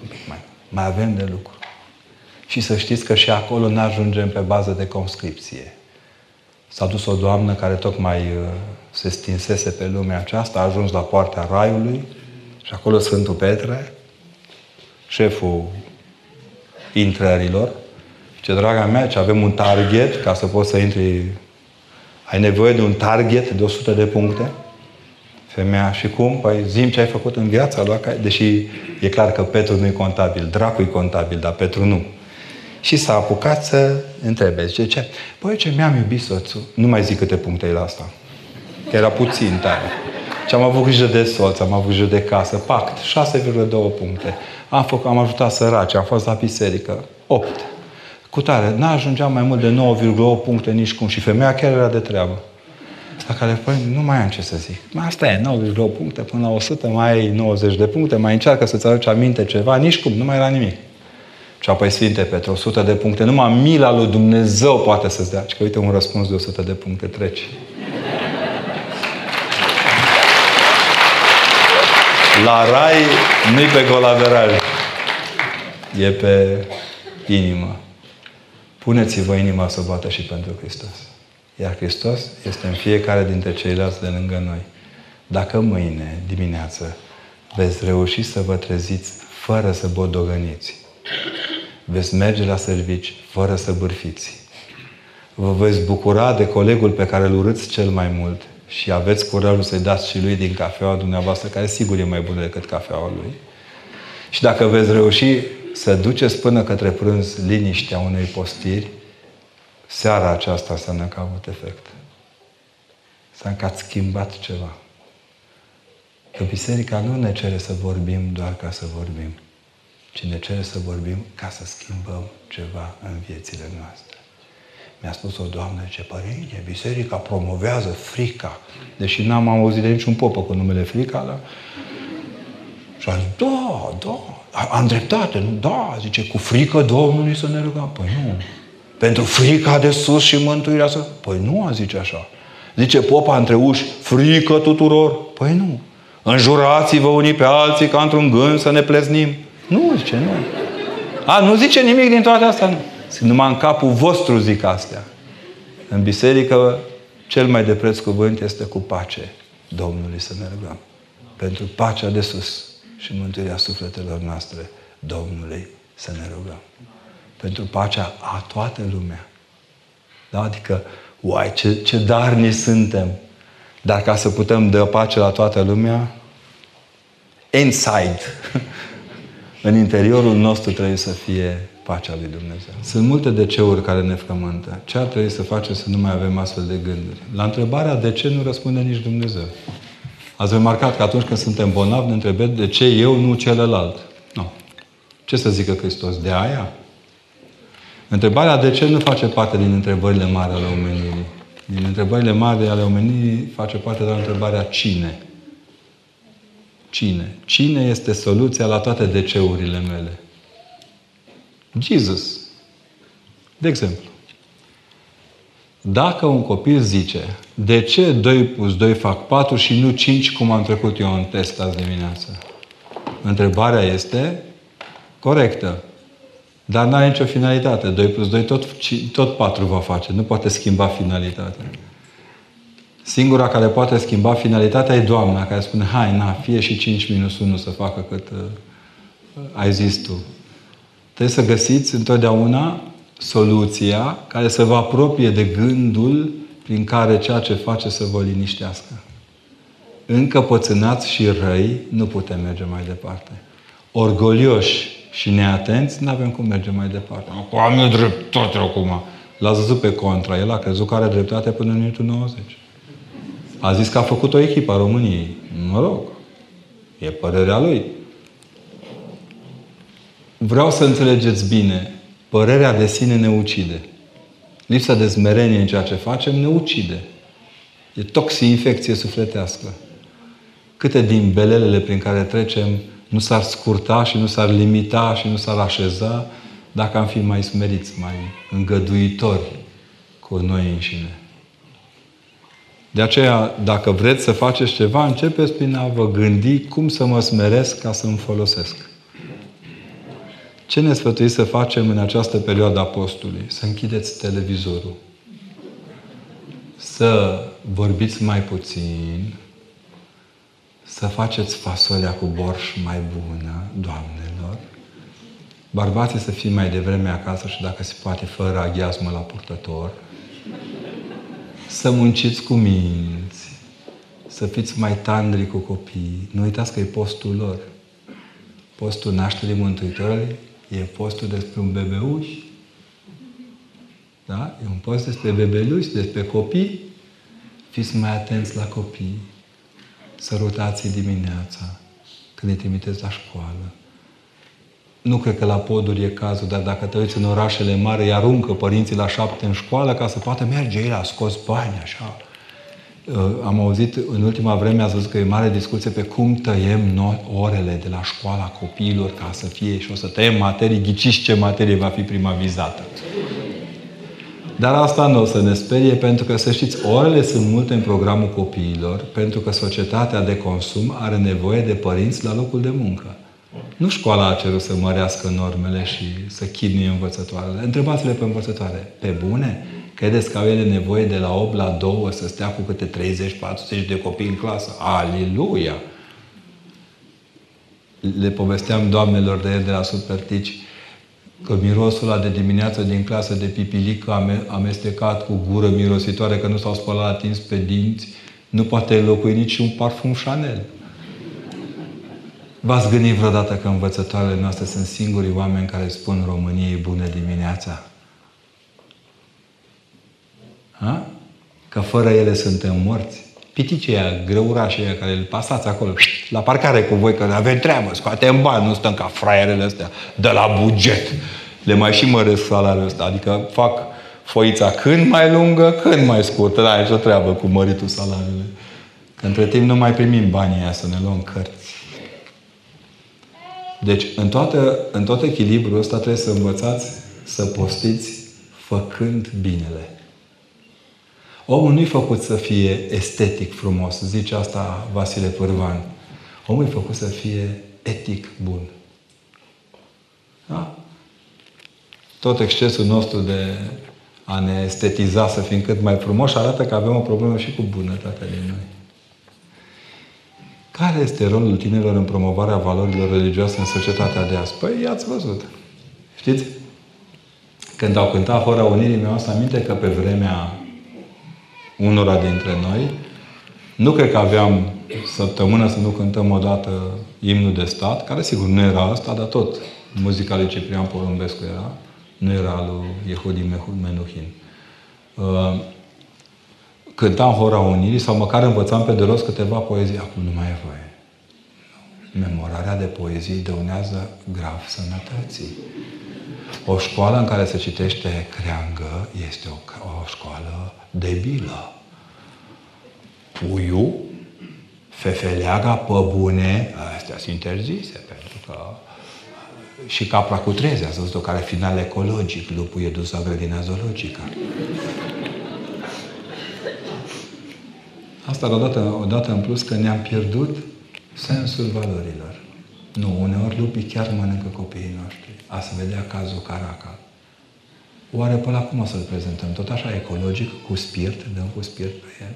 Un pic mai. Mai avem de lucru. Și să știți că și acolo nu ajungem pe bază de conscripție. S-a dus o doamnă care tocmai uh, se stinsese pe lumea aceasta, a ajuns la poarta raiului și acolo Sfântul Petre, șeful intrărilor. Ce draga mea, ce avem un target ca să poți să intri. Ai nevoie de un target de 100 de puncte. Femeia, și cum? Păi zim ce ai făcut în viața lui, deși e clar că Petru nu e contabil, dracu e contabil, dar Petru nu. Și s-a apucat să întrebe. Zice, ce? Păi ce mi-am iubit soțul. Nu mai zic câte puncte e la asta. Că era puțin tare. Și am avut grijă de soț, am avut grijă de casă. Pact, 6,2 puncte. Am, făcut, am ajutat săraci, am fost la biserică. 8. Cu tare, n-ajungeam mai mult de 9,8 puncte nici cum. Și femeia chiar era de treabă. La care, păi, nu mai am ce să zic. Asta e, 90 puncte până la 100, mai ai 90 de puncte, mai încearcă să-ți aduci aminte ceva, nici cum, nu mai era nimic. Și apoi Sfinte Petre, 100 de puncte, numai mila lui Dumnezeu poate să-ți dea. Și că uite un răspuns de 100 de puncte, treci. La rai nu-i pe golaveraj. E pe inimă. Puneți-vă inima să bată și pentru Hristos. Iar Hristos este în fiecare dintre ceilalți de lângă noi. Dacă mâine dimineață veți reuși să vă treziți fără să bodogăniți, veți merge la servici fără să bârfiți, vă veți bucura de colegul pe care îl urâți cel mai mult și aveți curajul să-i dați și lui din cafeaua dumneavoastră, care sigur e mai bună decât cafeaua lui. Și dacă veți reuși să duceți până către prânz liniștea unei postiri, seara aceasta înseamnă că a avut efect. Înseamnă că ați schimbat ceva. Că biserica nu ne cere să vorbim doar ca să vorbim, ci ne cere să vorbim ca să schimbăm ceva în viețile noastre. Mi-a spus o doamnă, ce părinte, biserica promovează frica. Deși n-am auzit de niciun popă cu numele frica, dar... Și a zis, da, da, am dreptate, nu? Da, zice, cu frică Domnului să ne rugăm. Păi nu, pentru frica de sus și mântuirea să... Păi nu a zice așa. Zice popa între uși, frică tuturor. Păi nu. Înjurați-vă unii pe alții ca într-un gând să ne pleznim. Nu, zice, nu. A, nu zice nimic din toate astea. Nu. Numai în capul vostru zic astea. În biserică, cel mai de preț cuvânt este cu pace Domnului să ne rugăm. Pentru pacea de sus și mântuirea sufletelor noastre, Domnului să ne rugăm pentru pacea a toată lumea. Da? Adică, uai, ce, ce darni suntem! Dar ca să putem dă pace la toată lumea, inside, *laughs* în interiorul nostru trebuie să fie pacea lui Dumnezeu. Sunt multe deceuri care ne frământă. Ce ar trebui să facem să nu mai avem astfel de gânduri? La întrebarea de ce nu răspunde nici Dumnezeu. Ați remarcat că atunci când suntem bolnavi ne întrebăm de ce eu, nu celălalt. Nu. Ce să zică Hristos? De aia? Întrebarea de ce nu face parte din întrebările mari ale omenirii. Din întrebările mari ale omenirii face parte doar întrebarea cine. Cine? Cine este soluția la toate deceurile mele? Jesus. De exemplu. Dacă un copil zice, de ce 2 plus 2 fac 4 și nu 5 cum am trecut eu în test azi dimineață? Întrebarea este corectă. Dar nu are nicio finalitate. 2 plus 2 tot, tot 4 va face. Nu poate schimba finalitatea. Singura care poate schimba finalitatea e Doamna, care spune, hai, na, fie și 5 minus 1 să facă cât uh, ai zis tu. Trebuie să găsiți întotdeauna soluția care să vă apropie de gândul prin care ceea ce face să vă liniștească. Încăpățânați și răi, nu putem merge mai departe. Orgolioși și neatenți, nu avem cum merge mai departe. Acum am eu dreptate acum. L-a văzut pe contra. El a crezut că are dreptate până în minutul 90. A zis că a făcut o echipă a României. Mă rog. E părerea lui. Vreau să înțelegeți bine. Părerea de sine ne ucide. Lipsa de smerenie în ceea ce facem ne ucide. E toxi-infecție sufletească. Câte din belelele prin care trecem nu s-ar scurta și nu s-ar limita și nu s-ar așeza dacă am fi mai smeriți, mai îngăduitori cu noi înșine. De aceea, dacă vreți să faceți ceva, începeți prin a vă gândi cum să mă smeresc ca să îmi folosesc. Ce ne sfătuiți să facem în această perioadă a postului? Să închideți televizorul. Să vorbiți mai puțin, să faceți fasolea cu borș mai bună, doamnelor. Bărbații să fie mai devreme acasă și dacă se poate fără aghiazmă la purtător. Să munciți cu minți. Să fiți mai tandri cu copii. Nu uitați că e postul lor. Postul nașterii Mântuitorului e postul despre un bebeuș. Da? E un post despre bebeluși, despre copii. Fiți mai atenți la copii sărutații dimineața, când îi trimiteți la școală. Nu cred că la poduri e cazul, dar dacă te uiți în orașele mari, îi aruncă părinții la șapte în școală ca să poată merge ei la scos bani, așa. Uh, am auzit în ultima vreme, a văzut că e mare discuție pe cum tăiem noi orele de la școala copiilor ca să fie și o să tăiem materii, ghiciți ce materie va fi prima vizată. Dar asta nu o să ne sperie, pentru că, să știți, orele sunt multe în programul copiilor, pentru că societatea de consum are nevoie de părinți la locul de muncă. Nu școala a cerut să mărească normele și să chinuie învățătoarele. Întrebați-le pe învățătoare. Pe bune? Credeți că au ele nevoie de la 8 la 2 să stea cu câte 30-40 de copii în clasă? Aleluia! Le povesteam doamnelor de el de la Supertici că mirosul ăla de dimineață din clasă de pipilică amestecat cu gură mirositoare că nu s-au spălat atins pe dinți, nu poate înlocui nici un parfum Chanel. V-ați gândit vreodată că învățătoarele noastre sunt singurii oameni care spun României bună dimineața? Ha? Că fără ele suntem morți. Piticii aia, grăurașii aia care îl pasați acolo, la parcare cu voi, că avem treabă, scoatem bani, nu stăm ca fraierele astea, de la buget. Le mai și măresc salariul ăsta, adică fac foița când mai lungă, când mai scurtă. Da, aici o treabă cu măritul salariului. Că între timp nu mai primim banii aia să ne luăm cărți. Deci, în, toată, în tot echilibrul ăsta trebuie să învățați să postiți făcând binele. Omul nu-i făcut să fie estetic frumos, zice asta Vasile Pârvan. Omul e făcut să fie etic bun. Da? Tot excesul nostru de a ne estetiza să fim cât mai frumoși arată că avem o problemă și cu bunătatea din noi. Care este rolul tinerilor în promovarea valorilor religioase în societatea de azi? Păi, i-ați văzut. Știți? Când au cântat Hora Unirii, mi-au aminte că pe vremea unora dintre noi. Nu cred că aveam săptămână să nu cântăm odată imnul de stat, care sigur nu era asta, dar tot muzica lui Ciprian Porumbescu era, nu era lui Yehudi Menuhin. Uh, cântam Hora Unirii sau măcar învățam pe de rost câteva poezii. Acum nu mai e voie. Memorarea de poezii dăunează grav sănătății. O școală în care se citește creangă este o, o școală debilă. Puiul, fefeleaga pe bune, astea sunt interzise, pentru că și capra cu treze, ați văzut-o care final ecologic, lupul e dus la grădina zoologică. Asta odată, odată în plus că ne-am pierdut sensul valorilor. Nu, uneori lupii chiar mănâncă copiii noștri. A se vedea cazul Caracal. Oare pe la cum o să-l prezentăm? Tot așa ecologic, cu spirit? Dăm cu spirit pe el?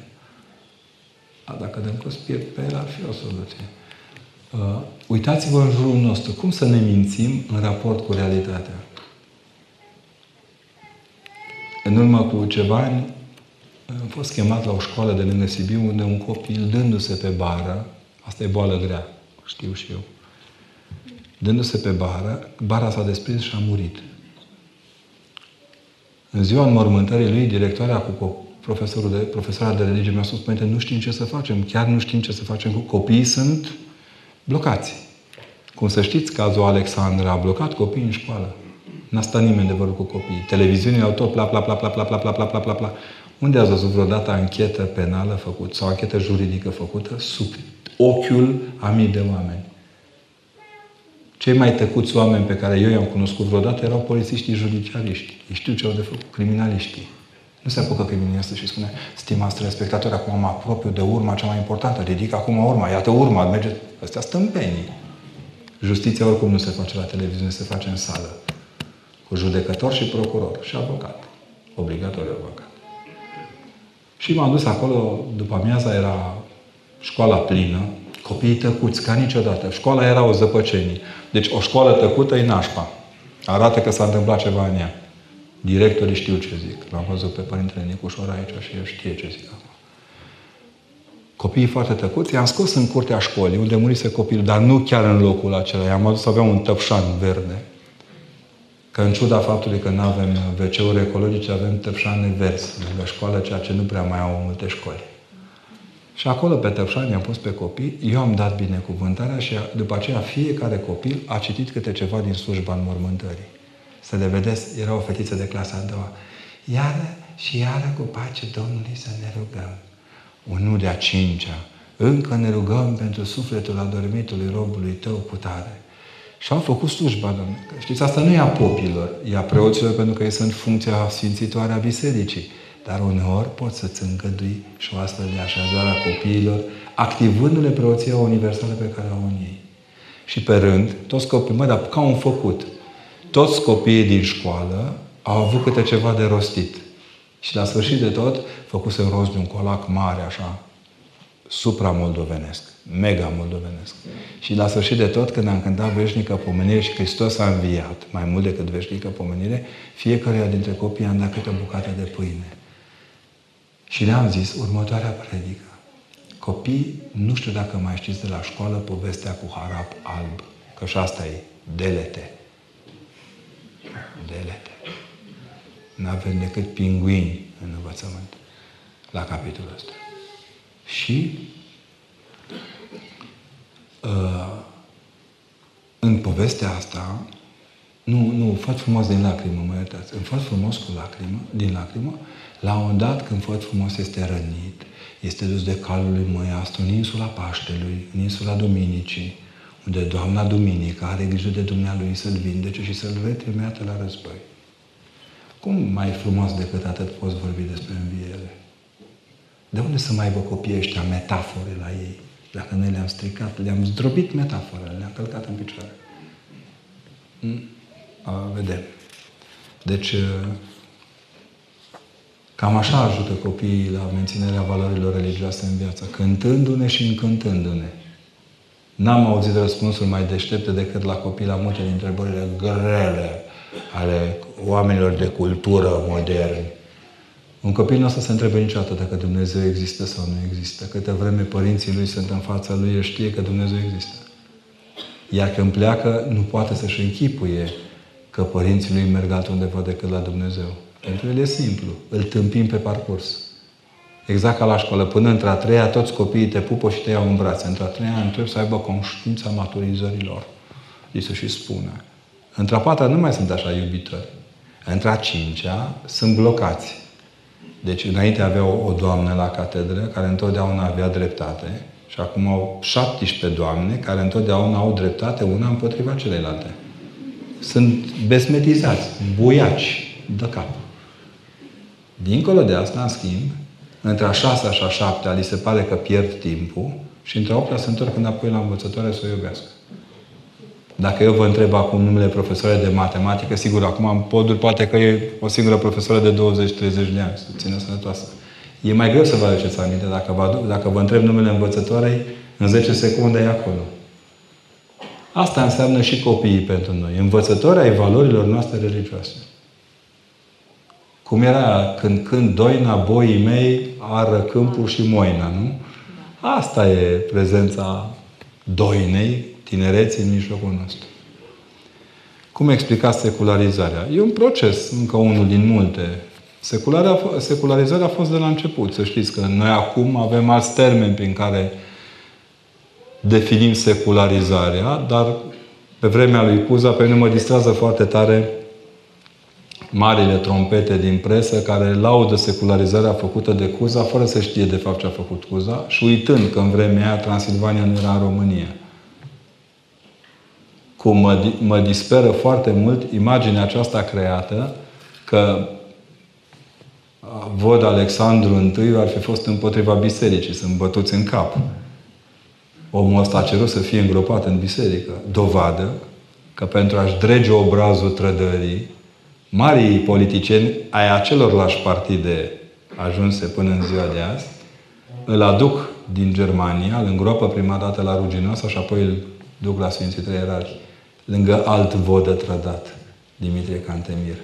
A, dacă dăm cu spirit pe el, ar fi o soluție. Uh, uitați-vă în jurul nostru. Cum să ne mințim în raport cu realitatea? În urmă cu ceva ani, am fost chemat la o școală de lângă Sibiu, unde un copil, dându-se pe bară, asta e boală grea, știu și eu, dându-se pe bară, bara s-a desprins și a murit. În ziua înmormântării lui, directoarea cu profesorul de, profesora de religie mi-a spus, Părinte, nu știm ce să facem, chiar nu știm ce să facem cu copiii, sunt blocați. Cum să știți, cazul Alexandra a blocat copiii în școală. N-a stat nimeni de vorbă cu copiii. Televiziunile au tot pla, pla, pla, pla, pla, pla, pla, pla, pla, pla, pla. Unde ați văzut vreodată anchetă penală făcută sau anchetă juridică făcută sub ochiul a mii de oameni? Cei mai tăcuți oameni pe care eu i-am cunoscut vreodată erau polițiștii judiciariști. Ei știu ce au de făcut, criminaliștii. Nu se apucă criminalistul și spune, stimați respectatori, acum mă apropiu de urma cea mai importantă, ridic acum urma, iată urma, merge. Astea stâmpenii. Justiția oricum nu se face la televiziune, se face în sală. Cu judecător și procuror și avocat. Obligatoriu avocat. Și m-am dus acolo, după amiaza era școala plină, copiii tăcuți, ca niciodată. Școala era o zăpăcenie. Deci o școală tăcută e nașpa. Arată că s-a întâmplat ceva în ea. Directorii știu ce zic. L-am văzut pe Părintele Nicușor aici și el știe ce zic acum. Copiii foarte tăcuți, i-am scos în curtea școlii, unde murise copilul, dar nu chiar în locul acela. I-am adus să avea un tăpșan verde. Că în ciuda faptului că nu avem WC-uri ecologice, avem tăpșane verzi lângă școală, ceea ce nu prea mai au multe școli. Și acolo pe Tăpșani am pus pe copii, eu am dat binecuvântarea și după aceea fiecare copil a citit câte ceva din slujba înmormântării. Să le vedeți, era o fetiță de clasa a doua. Iară și iară cu pace Domnului să ne rugăm. Unul de a cincea. Încă ne rugăm pentru sufletul adormitului robului tău cu tare. Și au făcut slujba, Domnule. Știți, asta nu e a popilor, e a preoților pentru că ei sunt funcția sfințitoare a bisericii. Dar uneori poți să-ți îngădui și o astfel de așezare a copiilor, activându-le preoția universală pe care o au în ei. Și pe rând, toți copiii, mă, dar ca un făcut, toți copiii din școală au avut câte ceva de rostit. Și la sfârșit de tot, făcuse în rost de un colac mare, așa, supra-moldovenesc, mega-moldovenesc. Și la sfârșit de tot, când am cântat veșnică pomenire și Hristos a înviat, mai mult decât veșnică pomenire, fiecare dintre copii am dat câte o bucată de pâine. Și le-am zis următoarea predică. Copii, nu știu dacă mai știți de la școală povestea cu harap alb, că și asta e delete. Delete. Nu avem decât pinguini în învățământ la capitolul ăsta. Și uh, în povestea asta, nu, nu, făt frumos din lacrimă, mă iertați, în făt frumos cu lacrimă, din lacrimă, la un moment dat, când făt frumos este rănit, este dus de calul lui Măiastru în insula Paștelui, în insula Duminicii, unde Doamna Duminică are grijă de Dumnealui să-l vindece și să-l retrimeată la război. Cum mai frumos decât atât poți vorbi despre înviere? De unde să mai aibă copiii ăștia metafore la ei? Dacă noi le-am stricat, le-am zdrobit metaforele, le-am călcat în picioare. Hmm? A, vedem. Deci, cam așa ajută copiii la menținerea valorilor religioase în viață, cântându-ne și încântându-ne. N-am auzit răspunsuri mai deștepte decât la copii la multe dintre întrebările grele ale oamenilor de cultură moderni. Un copil nu o să se întrebe niciodată dacă Dumnezeu există sau nu există. Câte vreme părinții lui sunt în fața lui, el știe că Dumnezeu există. Iar când pleacă, nu poate să-și închipuie că părinții lui merg altundeva decât la Dumnezeu. Pentru el e simplu. Îl tâmpim pe parcurs. Exact ca la școală. Până între a treia, toți copiii te pupă și te iau în brațe. Între a treia, trebuie să aibă conștiința maturizărilor. Li se și spune. Între a patra nu mai sunt așa iubitori. Între a cincea sunt blocați. Deci înainte avea o, o doamnă la catedră care întotdeauna avea dreptate și acum au 17 doamne care întotdeauna au dreptate una împotriva celelalte. Sunt besmetizați, buiaci de cap. Dincolo de asta, în schimb, între a șasea și a șaptea li se pare că pierd timpul și între a optea se întorc înapoi la învățătoare să o iubească. Dacă eu vă întreb acum numele profesoare de matematică, sigur, acum în poduri poate că e o singură profesoară de 20-30 de ani, să țină sănătoasă. E mai greu să vă aduceți aminte. Dacă vă, dacă vă întreb numele învățătoarei, în 10 secunde e acolo. Asta înseamnă și copiii pentru noi. Învățători ai valorilor noastre religioase. Cum era când când doina boii mei ară câmpul și moina, nu? Asta e prezența doinei tinereții în mijlocul nostru. Cum explica secularizarea? E un proces, încă unul din multe. Secularizarea a fost de la început. Să știți că noi acum avem alți termeni prin care definim secularizarea, dar pe vremea lui Cuza, pe mine mă distrează foarte tare marile trompete din presă care laudă secularizarea făcută de Cuza fără să știe de fapt ce a făcut Cuza și uitând că în vremea aia Transilvania nu era în România cum mă, mă disperă foarte mult imaginea aceasta creată că văd Alexandru I ar fi fost împotriva bisericii, sunt bătuți în cap. Omul ăsta a cerut să fie îngropat în biserică. Dovadă că pentru a-și drege obrazul trădării, marii politicieni ai acelorlași partide ajunse până în ziua de azi, îl aduc din Germania, îl îngroapă prima dată la Ruginoasa și apoi îl duc la Sfinții Trei Ierarhi lângă alt vodă trădat, Dimitrie Cantemir.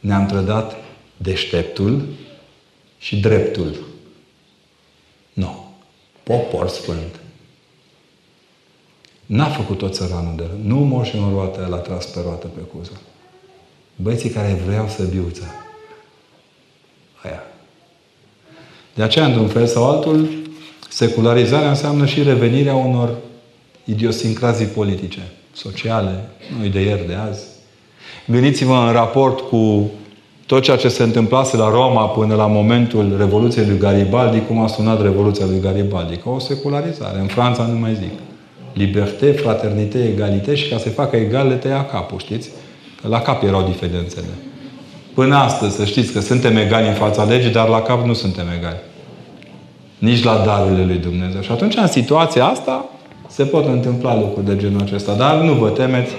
Ne-am trădat deșteptul și dreptul. Nu. Popor sfânt. N-a făcut tot țăranul de rău. Nu moș în roată, l-a tras pe roată pe cuză. Băieții care vreau să biuță. Aia. De aceea, într-un fel sau altul, Secularizarea înseamnă și revenirea unor idiosincrazii politice, sociale, noi de ieri, de azi. Gândiți-vă în raport cu tot ceea ce se întâmplase la Roma până la momentul Revoluției lui Garibaldi, cum a sunat Revoluția lui Garibaldi, ca o secularizare. În Franța nu mai zic. Liberté, fraternité, egalité și ca să facă egal le tăia capul, știți? Că la cap erau diferențele. Până astăzi, să știți că suntem egali în fața legii, dar la cap nu suntem egali. Nici la darurile lui Dumnezeu. Și atunci, în situația asta, se pot întâmpla lucruri de genul acesta. Dar nu vă temeți.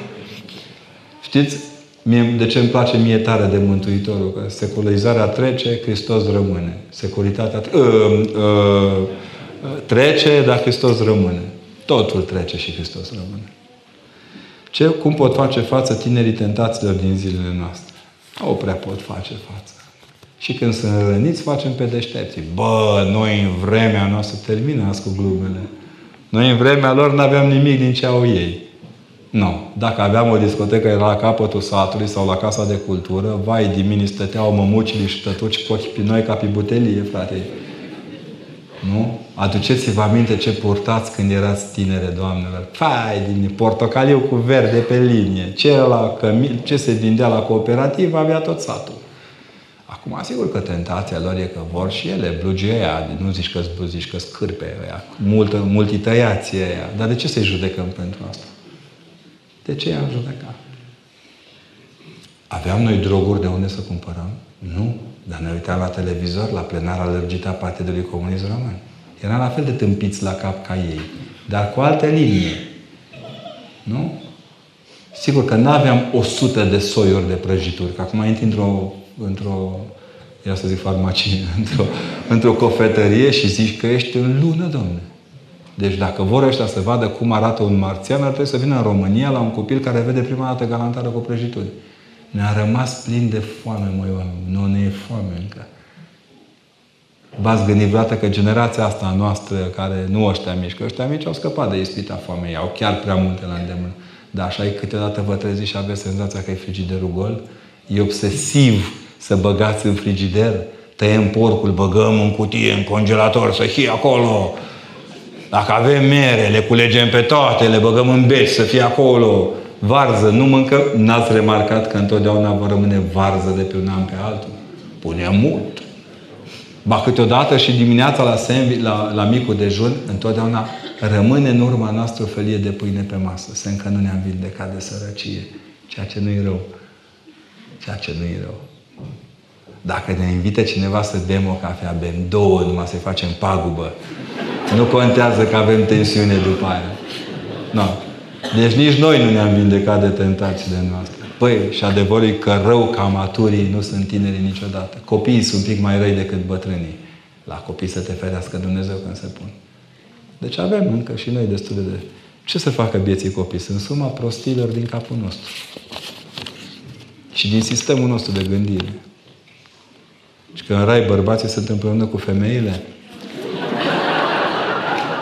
Știți mie, de ce îmi place mie tare de Mântuitorul? Că secularizarea trece, Hristos rămâne. Securitatea uh, uh, trece, dar Hristos rămâne. Totul trece și Hristos rămâne. Ce, cum pot face față tinerii tentațiilor din zilele noastre? Nu prea pot face față. Și când sunt răniți, facem pe deștepții. Bă, noi în vremea noastră, terminați cu glumele. Noi în vremea lor nu aveam nimic din ce au ei. Nu. Dacă aveam o discotecă, era la capătul satului sau la casa de cultură, vai, din mine stăteau mămucile și tătuci pochi pe noi ca pe butelie, frate. Nu? Aduceți-vă aminte ce purtați când erați tinere, doamnelor. Fai, din portocaliu cu verde pe linie. Ce, la cămi- ce se vindea la cooperativ avea tot satul. Acum, asigur că tentația lor e că vor și ele, blugii aia, nu zici că zici că scârpe aia, multă, multităiație aia. Dar de ce să-i judecăm pentru asta? De ce i-am judecat? Aveam noi droguri de unde să cumpărăm? Nu. Dar ne uitam la televizor, la plenara lărgită a Partidului Comunist Român. Era la fel de tâmpiți la cap ca ei, dar cu alte linie. Nu? Sigur că nu aveam o sută de soiuri de prăjituri, că acum intri într-o, într-o ia să zic farmacie, *laughs* într-o, într-o cofetărie și zici că ești în lună, domne. Deci dacă vor ăștia să vadă cum arată un marțian, ar trebui să vină în România la un copil care vede prima dată galantară cu prăjituri. Ne-a rămas plin de foame, măi oameni. Nu ne e foame încă. V-ați gândit vreodată că generația asta noastră, care nu ăștia mici, că ăștia mici au scăpat de ispita foamei, au chiar prea multe la îndemână. Dar așa e câteodată vă treziți și aveți senzația că e frigiderul gol. E obsesiv să băgați în frigider, tăiem porcul, băgăm în cutie, în congelator, să fie acolo. Dacă avem mere, le culegem pe toate, le băgăm în beci, să fie acolo varză, nu mâncă, n-ați remarcat că întotdeauna vă rămâne varză de pe un an pe altul? Pune mult. Ba câteodată și dimineața la, sembi, la, la micul dejun, întotdeauna rămâne în urma noastră o felie de pâine pe masă. Să încă nu ne-am vindecat de sărăcie. Ceea ce nu-i rău. Ceea ce nu-i rău. Dacă ne invită cineva să bem o cafea, bem două, numai să facem pagubă. Nu contează că avem tensiune după aia. Nu. Deci nici noi nu ne-am vindecat de tentațiile noastre. Păi, și adevărul e că rău ca maturii nu sunt tineri niciodată. Copiii sunt un pic mai răi decât bătrânii. La copii să te ferească Dumnezeu când se pun. Deci avem încă și noi destul de... Ce să facă vieții copii? Sunt suma prostilor din capul nostru. Și din sistemul nostru de gândire. Și că în rai bărbații sunt împreună cu femeile,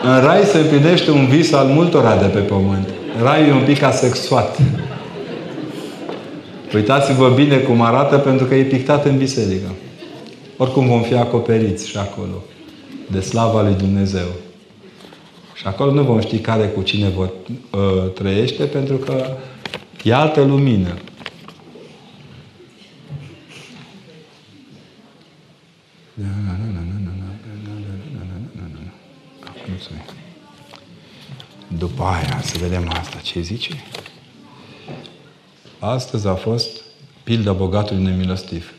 în rai se împlinește un vis al multora de pe pământ. Raiul e un pic asexuat. Uitați-vă bine cum arată pentru că e pictat în biserică. Oricum vom fi acoperiți și acolo. De slava lui Dumnezeu. Și acolo nu vom ști care cu cine vor, uh, trăiește pentru că e altă lumină. După aia, să vedem asta. Ce zice? Astăzi a fost pilda bogatului nemilostiv.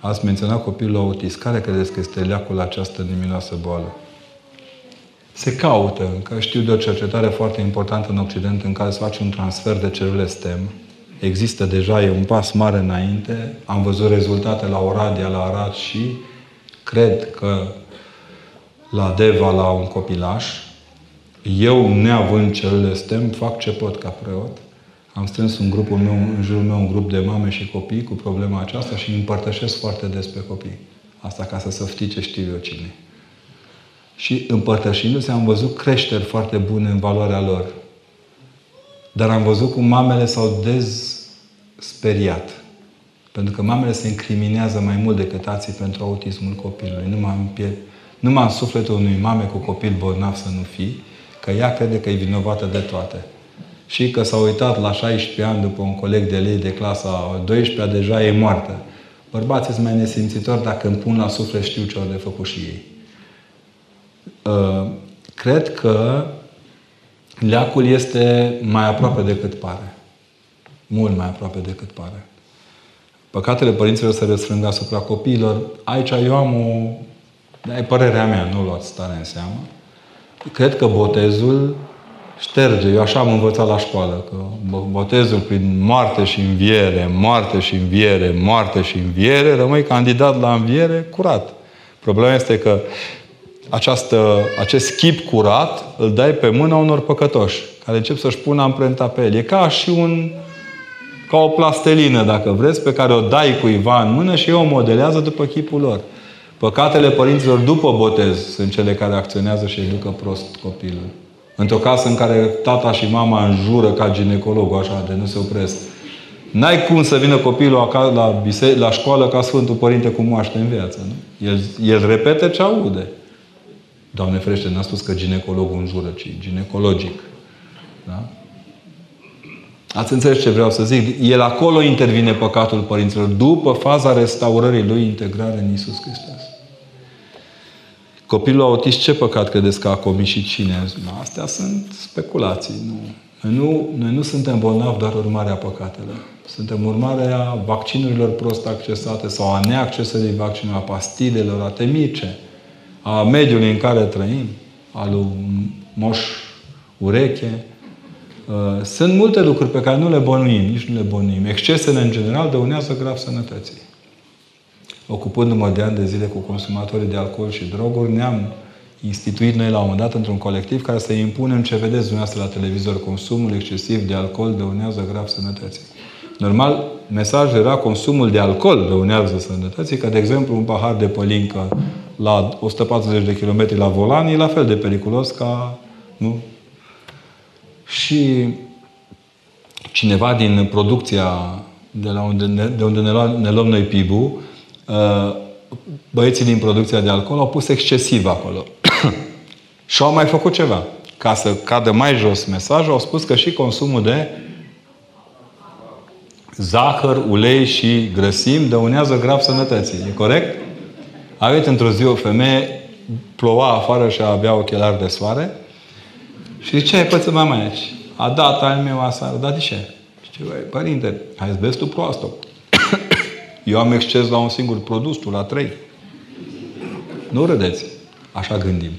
Ați menționat copilul autist. Care credeți că este leacul la această nemiloasă boală? Se caută încă. Știu de o cercetare foarte importantă în Occident în care se face un transfer de celule STEM. Există deja, e un pas mare înainte. Am văzut rezultate la Oradea, la Arad și cred că la Deva, la un copilaș. Eu, neavând celule STEM, fac ce pot ca preot am strâns în grupul meu, în jurul meu un grup de mame și copii cu problema aceasta și îmi împărtășesc foarte des pe copii. Asta ca să știi ce știu eu cine. Și împărtășindu-se am văzut creșteri foarte bune în valoarea lor. Dar am văzut cum mamele s-au dezsperiat. Pentru că mamele se incriminează mai mult decât tații pentru autismul copilului. Nu, m-am numai în sufletul unui mame cu copil bolnav să nu fii, că ea crede că e vinovată de toate. Și că s-a uitat la 16 ani după un coleg de lei de clasa 12 deja e moartă. Bărbații sunt mai nesimțitori dacă îmi pun la suflet știu ce au de făcut și ei. Uh, cred că leacul este mai aproape decât pare. Mult mai aproape decât pare. Păcatele părinților se răsfrâng asupra copiilor. Aici eu am o... E părerea mea, nu luați stare în seamă. Cred că botezul șterge. Eu așa am învățat la școală, că botezul prin moarte și înviere, moarte și înviere, moarte și înviere, rămâi candidat la înviere curat. Problema este că această, acest chip curat îl dai pe mâna unor păcătoși, care încep să-și pună amprenta pe el. E ca și un ca o plastelină, dacă vreți, pe care o dai cuiva în mână și ei o modelează după chipul lor. Păcatele părinților după botez sunt cele care acționează și educă prost copilul. Într-o casă în care tata și mama înjură ca ginecologul, așa, de nu se opresc. N-ai cum să vină copilul acasă la, bise- la școală ca Sfântul Părinte cu moaște în viață. Nu? El, el repete ce aude. Doamne ferește, n-a spus că ginecologul înjură, ci ginecologic. Da? Ați înțeles ce vreau să zic? El acolo intervine păcatul părinților, după faza restaurării lui integrare în Isus Hristos. Copilul autist ce păcat credeți că a comis și cine? Astea sunt speculații. Nu. Noi, nu, noi nu suntem bolnavi doar urmarea păcatelor. Suntem urmarea vaccinurilor prost accesate sau a neaccesării vaccinului, a pastilelor, a temice, a mediului în care trăim, al lui moș ureche, Uh, sunt multe lucruri pe care nu le bănuim, nici nu le bănuim. Excesele, în general, dăunează grav sănătății. Ocupându-mă de ani de zile cu consumatorii de alcool și droguri, ne-am instituit noi la un moment dat într-un colectiv care să impunem ce vedeți dumneavoastră la televizor. Consumul excesiv de alcool dăunează grav sănătății. Normal, mesajul era consumul de alcool dăunează sănătății, că, de exemplu, un pahar de pălincă la 140 de km la volan e la fel de periculos ca nu, și cineva din producția de, la unde ne, de unde ne, luăm, ne luăm noi PIB-ul, uh, băieții din producția de alcool au pus excesiv acolo. *coughs* și au mai făcut ceva. Ca să cadă mai jos mesajul, au spus că și consumul de zahăr, ulei și grăsim dăunează grav sănătății. E corect? A venit într-o zi o femeie, ploua afară și avea ochelari de soare și ce ai pățit mama aici? A dat al meu aseară. Dar de ce? Ce băi, părinte, hai să vezi tu proastă. Eu am exces la un singur produs, tu la trei. Nu râdeți. Așa gândim.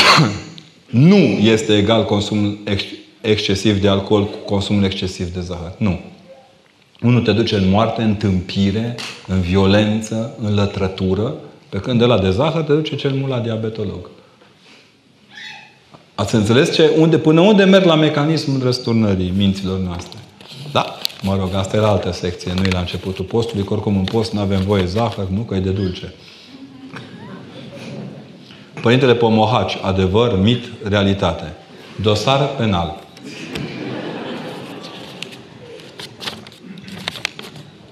*coughs* nu este egal consumul ex- excesiv de alcool cu consumul excesiv de zahăr. Nu. Unul te duce în moarte, în tâmpire, în violență, în lătrătură, pe când de la de zahăr te duce cel mult la diabetolog. Ați înțeles ce, unde, până unde merg la mecanismul răsturnării minților noastre? Da, mă rog, asta era altă secție, nu e la începutul postului, că oricum în post nu avem voie zahăr, nu, că e de dulce. Părintele Pomohaci, adevăr, mit, realitate. Dosar penal.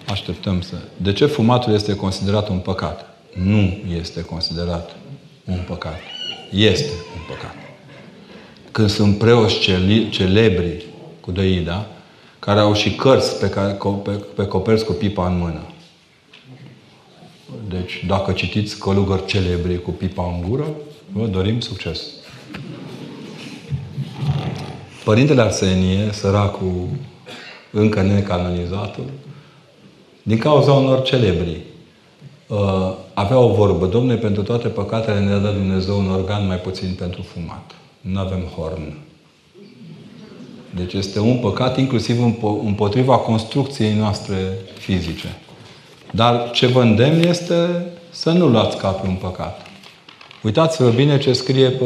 Așteptăm să... De ce fumatul este considerat un păcat? Nu este considerat un păcat. Este un păcat când sunt preoți celebri, cu doi da? Care au și cărți pe, care, pe, pe coperți cu pipa în mână. Deci, dacă citiți călugări celebri cu pipa în gură, vă dorim succes. Părintele Arsenie, săracul încă necanonizatul, din cauza unor celebri, uh, avea o vorbă. Domne, pentru toate păcatele ne-a dat Dumnezeu un organ mai puțin pentru fumat nu avem horn. Deci este un păcat inclusiv împotriva construcției noastre fizice. Dar ce vă îndemn este să nu luați ca pe un păcat. Uitați-vă bine ce scrie pe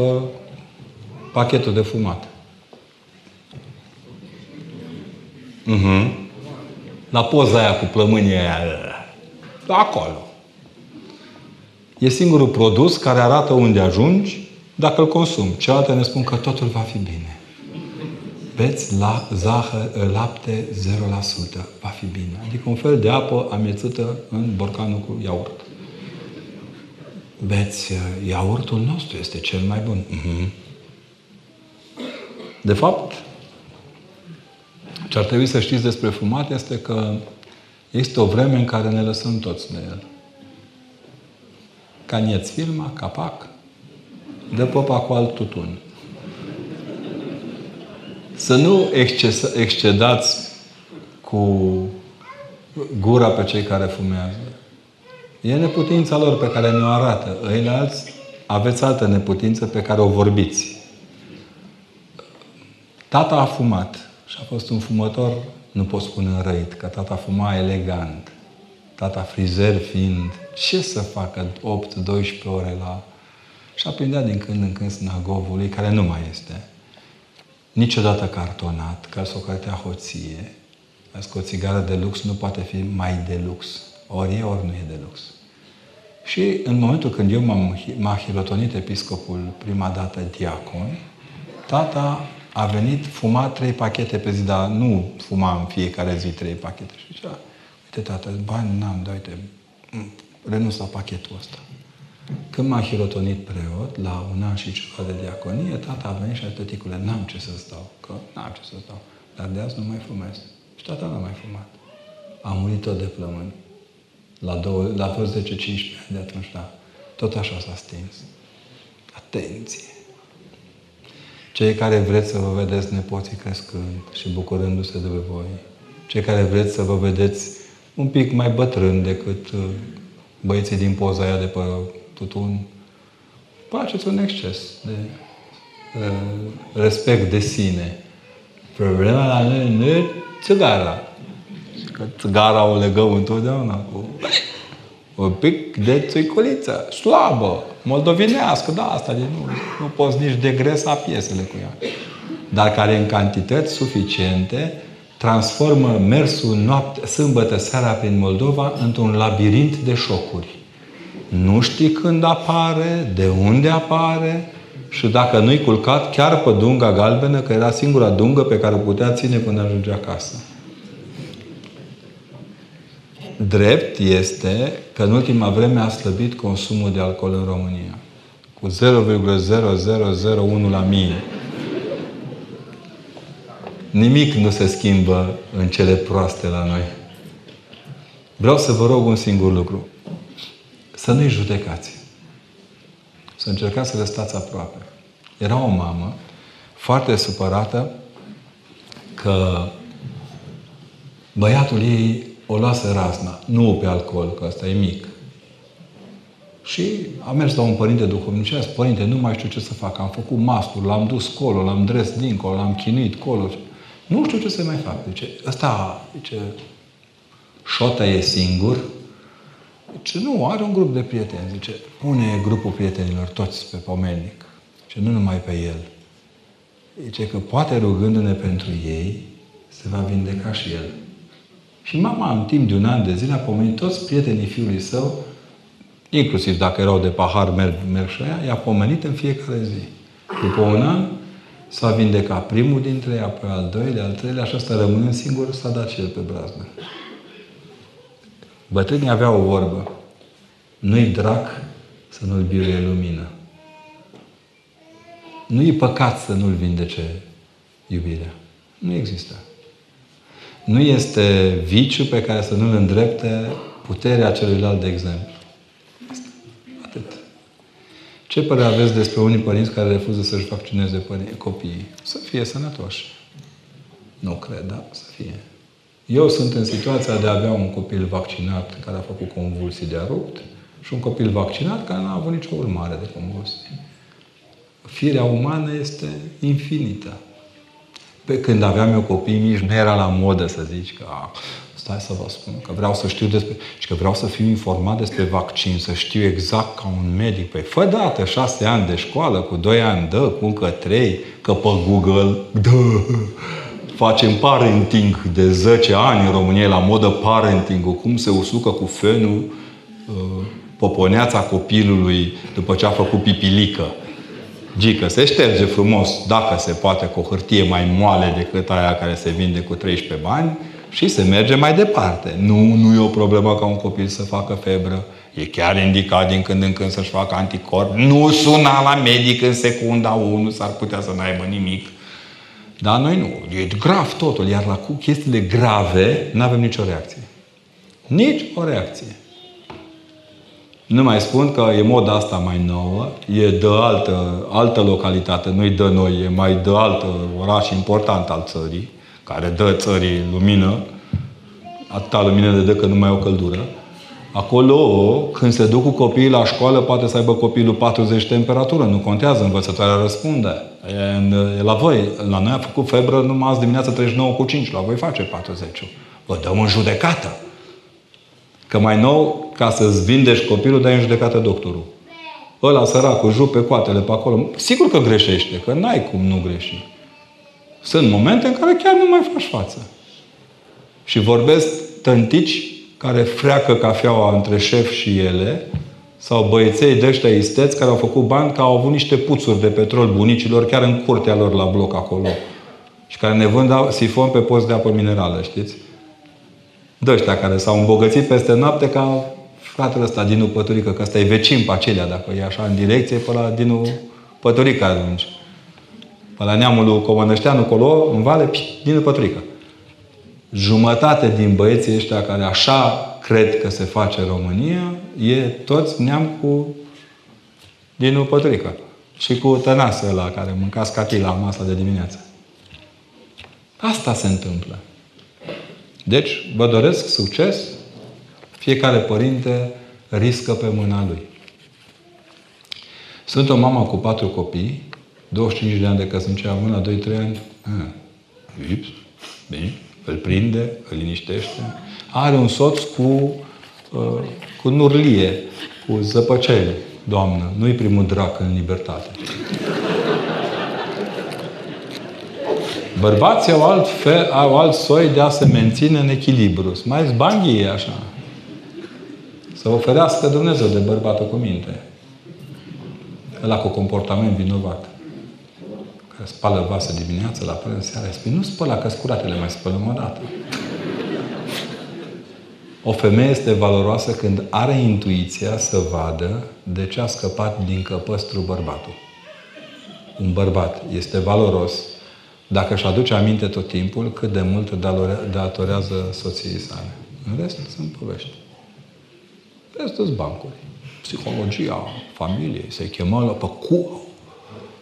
pachetul de fumat. Uh-huh. La poza aia cu plămânii aia. Acolo. E singurul produs care arată unde ajungi dacă îl consum. Cealaltă ne spun că totul va fi bine. Beți la zahăr, lapte 0%. Va fi bine. Adică un fel de apă amețită în borcanul cu iaurt. beți uh, iaurtul nostru, este cel mai bun. Mm-hmm. De fapt, ce ar trebui să știți despre fumat este că este o vreme în care ne lăsăm toți de el. Ca nieț filma, capac, dă popa cu alt tutun. Să nu excedați cu gura pe cei care fumează. E neputința lor pe care ne-o arată. alți aveți altă neputință pe care o vorbiți. Tata a fumat și a fost un fumător, nu pot spune înrăit, că tata fuma elegant. Tata frizer fiind, ce să facă 8-12 ore la... Și aprindea din când în când snagovului, care nu mai este. Niciodată cartonat, ca să o cărtea hoție. Azi că o țigară de lux nu poate fi mai de lux. Ori e, ori nu e de lux. Și în momentul când eu m-am, m-a hilotonit episcopul prima dată diacon, tata a venit, fuma trei pachete pe zi, dar nu fuma în fiecare zi trei pachete. Și zicea, uite tata, bani n-am, da, uite, renunț la pachetul ăsta. Când m-a hirotonit preot, la un an și ceva de diaconie, tata a venit și a zis, tăticule, n-am ce să stau, că n-am ce să stau, dar de azi nu mai fumez. Și tata n-a mai fumat. A murit tot de plămâni. La, două, la vreo 10-15 ani de atunci, da. Tot așa s-a stins. Atenție! Cei care vreți să vă vedeți nepoții crescând și bucurându-se de voi. Cei care vreți să vă vedeți un pic mai bătrân decât uh, băieții din poza aia de pe tutun. Faceți un exces de uh, respect de sine. Problema la noi nu e țigara. Că țigara o legăm întotdeauna cu un pic de țuiculiță, slabă, moldovinească, da, asta de nu, nu poți nici degresa piesele cu ea. Dar care în cantități suficiente transformă mersul noapte, sâmbătă seara prin Moldova într-un labirint de șocuri. Nu știi când apare, de unde apare și dacă nu-i culcat chiar pe dunga galbenă, că era singura dungă pe care o putea ține până ajunge acasă. Drept este că în ultima vreme a slăbit consumul de alcool în România. Cu 0,0001 la mie. Nimic nu se schimbă în cele proaste la noi. Vreau să vă rog un singur lucru. Să nu-i judecați. Să încercați să le stați aproape. Era o mamă foarte supărată că băiatul ei o lasă razna, nu pe alcool, că asta e mic. Și am mers la un părinte duhovnicesc, părinte, nu mai știu ce să fac, am făcut mastur, l-am dus colo, l-am dres dincolo, l-am chinuit colo. Nu știu ce să mai fac. Zice, ăsta, zice, șota e singur. Zice, nu, are un grup de prieteni. Zice, pune grupul prietenilor toți pe pomelnic. Zice, nu numai pe el. Zice că poate rugându-ne pentru ei, se va vindeca și el. Și mama, în timp de un an de zile, a pomenit toți prietenii fiului său, inclusiv dacă erau de pahar, merg, merg și aia, i-a pomenit în fiecare zi. După un an, s-a vindecat primul dintre ei, apoi al doilea, al treilea, și asta rămânând singur, s-a dat cel pe brazdă. Bătrânii aveau o vorbă. Nu-i drac să nu-l biruie lumină. Nu-i păcat să nu-l vindece iubirea. Nu există. Nu este viciu pe care să nu-l îndrepte puterea celuilalt de exemplu. Asta. Atât. Ce părere aveți despre unii părinți care refuză să-și vaccineze copiii? Să fie sănătoși. Nu cred, da? Să fie. Eu sunt în situația de a avea un copil vaccinat care a făcut convulsii de rupt și un copil vaccinat care n-a avut nicio urmare de convulsii. Firea umană este infinită. Pe când aveam eu copii mici, nu era la modă să zici că a, stai să vă spun, că vreau să știu despre, și că vreau să fiu informat despre vaccin, să știu exact ca un medic. Păi fă dată șase ani de școală, cu doi ani dă, cu încă trei, că pe Google, dă, facem parenting de 10 ani în România, la modă parenting cum se usucă cu fenul uh, poponeața copilului după ce a făcut pipilică. Gică se șterge frumos, dacă se poate, cu o hârtie mai moale decât aia care se vinde cu 13 bani și se merge mai departe. Nu, nu e o problemă ca un copil să facă febră. E chiar indicat din când în când să-și facă anticorp. Nu suna la medic în secunda 1, s-ar putea să n-aibă nimic. Dar noi nu. E grav totul. Iar la chestiile grave nu avem nicio reacție. Nici o reacție. Nu mai spun că e moda asta mai nouă, e de altă, altă localitate, nu-i de noi, e mai de altă oraș important al țării, care dă țării lumină, atâta lumină de dă că nu mai au căldură. Acolo, când se duc cu copiii la școală, poate să aibă copilul 40 temperatură, nu contează, învățătoarea răspunde. E, în, e la voi. La noi a făcut febră numai azi dimineața 39 cu 5, la voi face 40 Vă dăm în judecată. Că mai nou, ca să-ți vindești copilul, dai în judecată doctorul. Ăla săracul, jup pe coatele pe acolo. Sigur că greșește, că n-ai cum nu greși. Sunt momente în care chiar nu mai faci față. Și vorbesc tântici care freacă cafeaua între șef și ele, sau băieței de ăștia isteți care au făcut bani că au avut niște puțuri de petrol bunicilor chiar în curtea lor la bloc acolo. Și care ne vând sifon pe post de apă minerală, știți? de ăștia care s-au îmbogățit peste noapte ca fratele ăsta, Dinu Păturică, că ăsta e vecin pe acelea, dacă e așa în direcție, pe la Dinu Păturică atunci. Pe la neamul lui Comănășteanu, colo, în vale, Dinu Păturică. Jumătate din băieții ăștia care așa cred că se face România, e toți neam cu Dinu Păturică. Și cu tănasă la care mânca scatii la masa de dimineață. Asta se întâmplă. Deci, vă doresc succes. Fiecare părinte riscă pe mâna lui. Sunt o mamă cu patru copii, 25 de ani de căsnicie, având la 2-3 ani. Ah, ups, bine, îl prinde, îl liniștește. Are un soț cu, uh, cu nurlie, cu zăpăceli. Doamnă, nu-i primul drac în libertate. Bărbații au alt, fel, au alt soi de a se menține în echilibru. Mai zbanghie așa. Să oferească Dumnezeu de bărbatul cu minte. Ăla cu comportament vinovat. Care spală vase dimineața, la prânz, seara. Spune, nu spăla, că scuratele mai spălăm o dată. O femeie este valoroasă când are intuiția să vadă de ce a scăpat din căpăstru bărbatul. Un bărbat este valoros dacă își aduce aminte tot timpul cât de mult datorează soției sale. În rest sunt povești. Restul bancuri. Psihologia familiei. Se chemă la pe cu...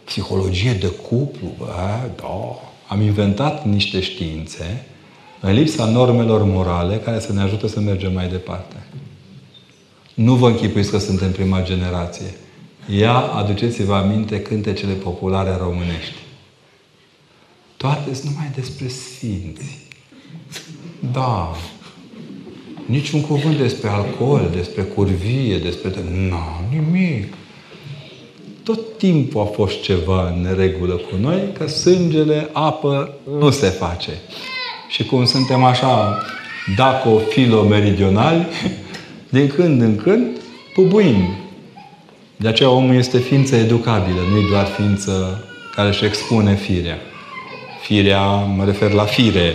Psihologie de cuplu. A, da. Am inventat niște științe în lipsa normelor morale care să ne ajute să mergem mai departe. Nu vă închipuiți că suntem prima generație. Ia, aduceți-vă aminte cântecele populare românești. Toate sunt numai despre sfinți. Da. Niciun cuvânt despre alcool, despre curvie, despre... Nu, nimic. Tot timpul a fost ceva în neregulă cu noi, că sângele, apă, nu se face. Și cum suntem așa daco-filo-meridionali, *laughs* din când în când pubuim. De aceea omul este ființă educabilă, nu e doar ființă care își expune firea. Firea, mă refer la fire.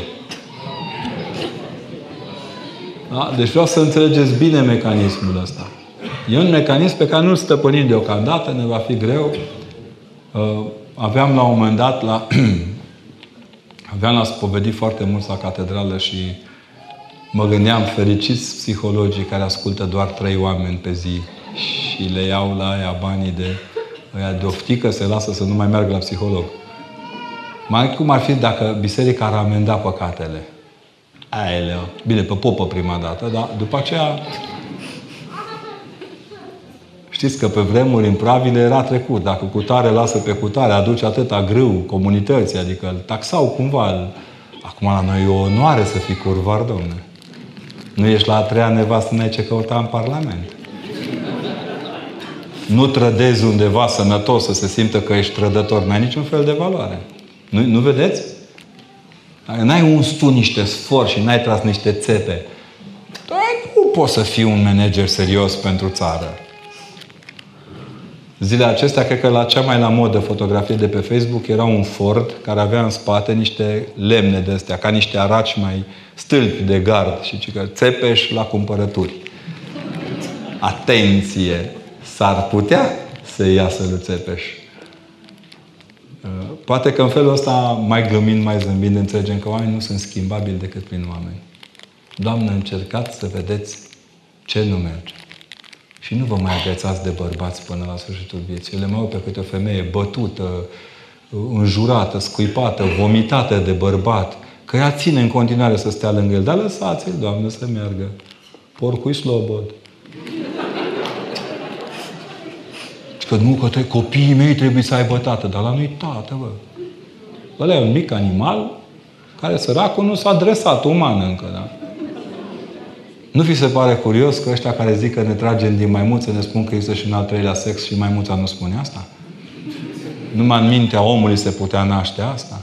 Da? Deci vreau să înțelegeți bine mecanismul ăsta. E un mecanism pe care nu-l stăpânim deocamdată, ne va fi greu. Uh, aveam la un moment dat la... *clears throat* aveam la spovedit foarte mult la catedrală și mă gândeam fericiți psihologii care ascultă doar trei oameni pe zi și le iau la aia banii de, aia de oftică, se lasă să nu mai meargă la psiholog. Mai cum ar fi dacă biserica ar amenda păcatele? Aeleu. Bine, pe popă prima dată, dar după aceea... Știți că pe vremuri în pravile era trecut. Dacă cutare lasă pe cutare, aduce atâta grâu comunității, adică îl taxau cumva. Acum la noi e o onoare să fii curvar, domne. Nu ești la a treia nevastă, n-ai ce căuta în Parlament. Nu trădezi undeva sănătos să se simtă că ești trădător. N-ai niciun fel de valoare. Nu, nu vedeți? Dacă n-ai uns tu niște sfor și n-ai tras niște țepe, nu poți să fii un manager serios pentru țară. Zilele acestea, cred că la cea mai la modă fotografie de pe Facebook era un Ford care avea în spate niște lemne de astea, ca niște araci mai stâlpi de gard și că țepeș la cumpărături. atenție, s-ar putea să iasă lui Țepeș. Uh, poate că în felul ăsta, mai gămind, mai zâmbind, înțelegem că oamenii nu sunt schimbabili decât prin oameni. Doamne, încercați să vedeți ce nu merge. Și nu vă mai agățați de bărbați până la sfârșitul vieții. Eu le mai pe câte o femeie bătută, înjurată, scuipată, vomitată de bărbat, că ea ține în continuare să stea lângă el. Dar lăsați-l, Doamne, să meargă. Porcui slobod. Și că nu, că te, copiii mei trebuie să aibă tată, dar la nu-i tată, bă. Ăla e un mic animal care săracul nu s-a adresat uman încă, da? Nu fi se pare curios că ăștia care zic că ne tragem din maimuță ne spun că există și un al treilea sex și maimuța nu spune asta? Numai în mintea omului se putea naște asta?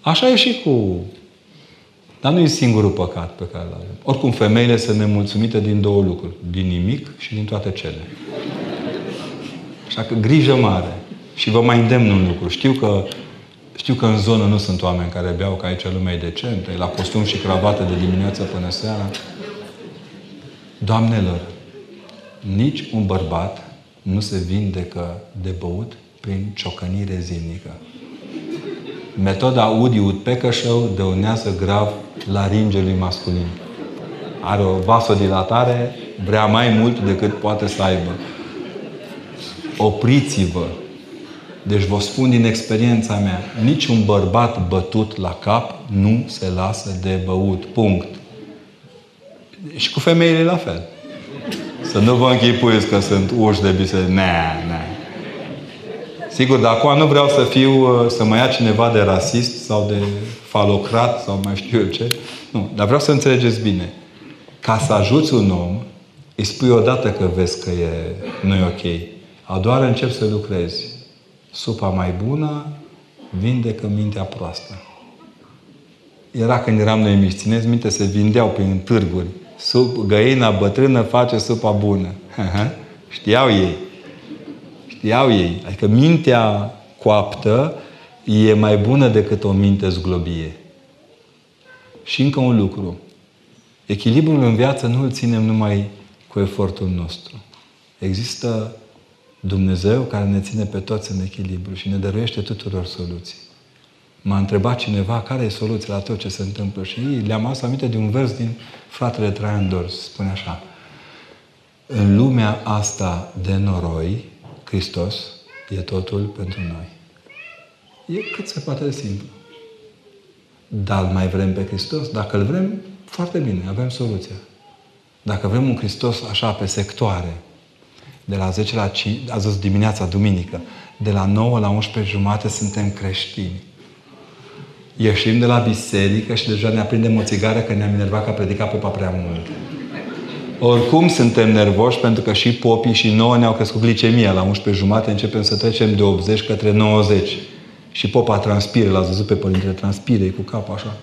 Așa e și cu... Dar nu e singurul păcat pe care îl avem. Oricum, femeile sunt nemulțumite din două lucruri. Din nimic și din toate cele. Așa că grijă mare. Și vă mai îndemn un lucru. Știu că, știu că în zonă nu sunt oameni care beau, că aici lumea e decentă, e la costum și cravată de dimineață până seara. Doamnelor, nici un bărbat nu se vindecă de băut prin ciocănire zilnică. Metoda Udi Udpecășău dăunează grav laringelui masculin. Are o vasodilatare, vrea mai mult decât poate să aibă. Opriți-vă! Deci vă spun din experiența mea, niciun bărbat bătut la cap nu se lasă de băut. Punct. Și cu femeile la fel. Să nu vă închipuiți că sunt uși de biserică. Ne, ne. Sigur, dar acum nu vreau să fiu, să mă ia cineva de rasist sau de falocrat sau mai știu eu ce. Nu, dar vreau să înțelegeți bine. Ca să ajuți un om, îi spui odată că vezi că e, nu e ok. A doua oară încep să lucrezi. Supa mai bună vindecă mintea proastă. Era când eram noi mici, țineți minte, se vindeau prin târguri Sup, găina bătrână face supa bună. Știau ei. Știau ei. Adică mintea coaptă e mai bună decât o minte zglobie. Și încă un lucru. Echilibrul în viață nu îl ținem numai cu efortul nostru. Există Dumnezeu care ne ține pe toți în echilibru și ne dăruiește tuturor soluții. M-a întrebat cineva care e soluția la tot ce se întâmplă și le-am adus aminte de un vers din fratele Traian Dors. Spune așa. În lumea asta de noroi, Hristos e totul pentru noi. E cât se poate de simplu. Dar mai vrem pe Hristos? Dacă îl vrem, foarte bine, avem soluția. Dacă vrem un Hristos așa, pe sectoare, de la 10 la 5, a zis dimineața, duminică, de la 9 la 11 jumate suntem creștini ieșim de la biserică și deja ne aprindem o țigară că ne-am enervat că a predicat popa prea mult. Oricum suntem nervoși pentru că și popii și nouă ne-au crescut glicemia. La 11 jumate începem să trecem de 80 către 90. Și popa transpire, l-ați văzut pe părintele, transpire cu capul așa.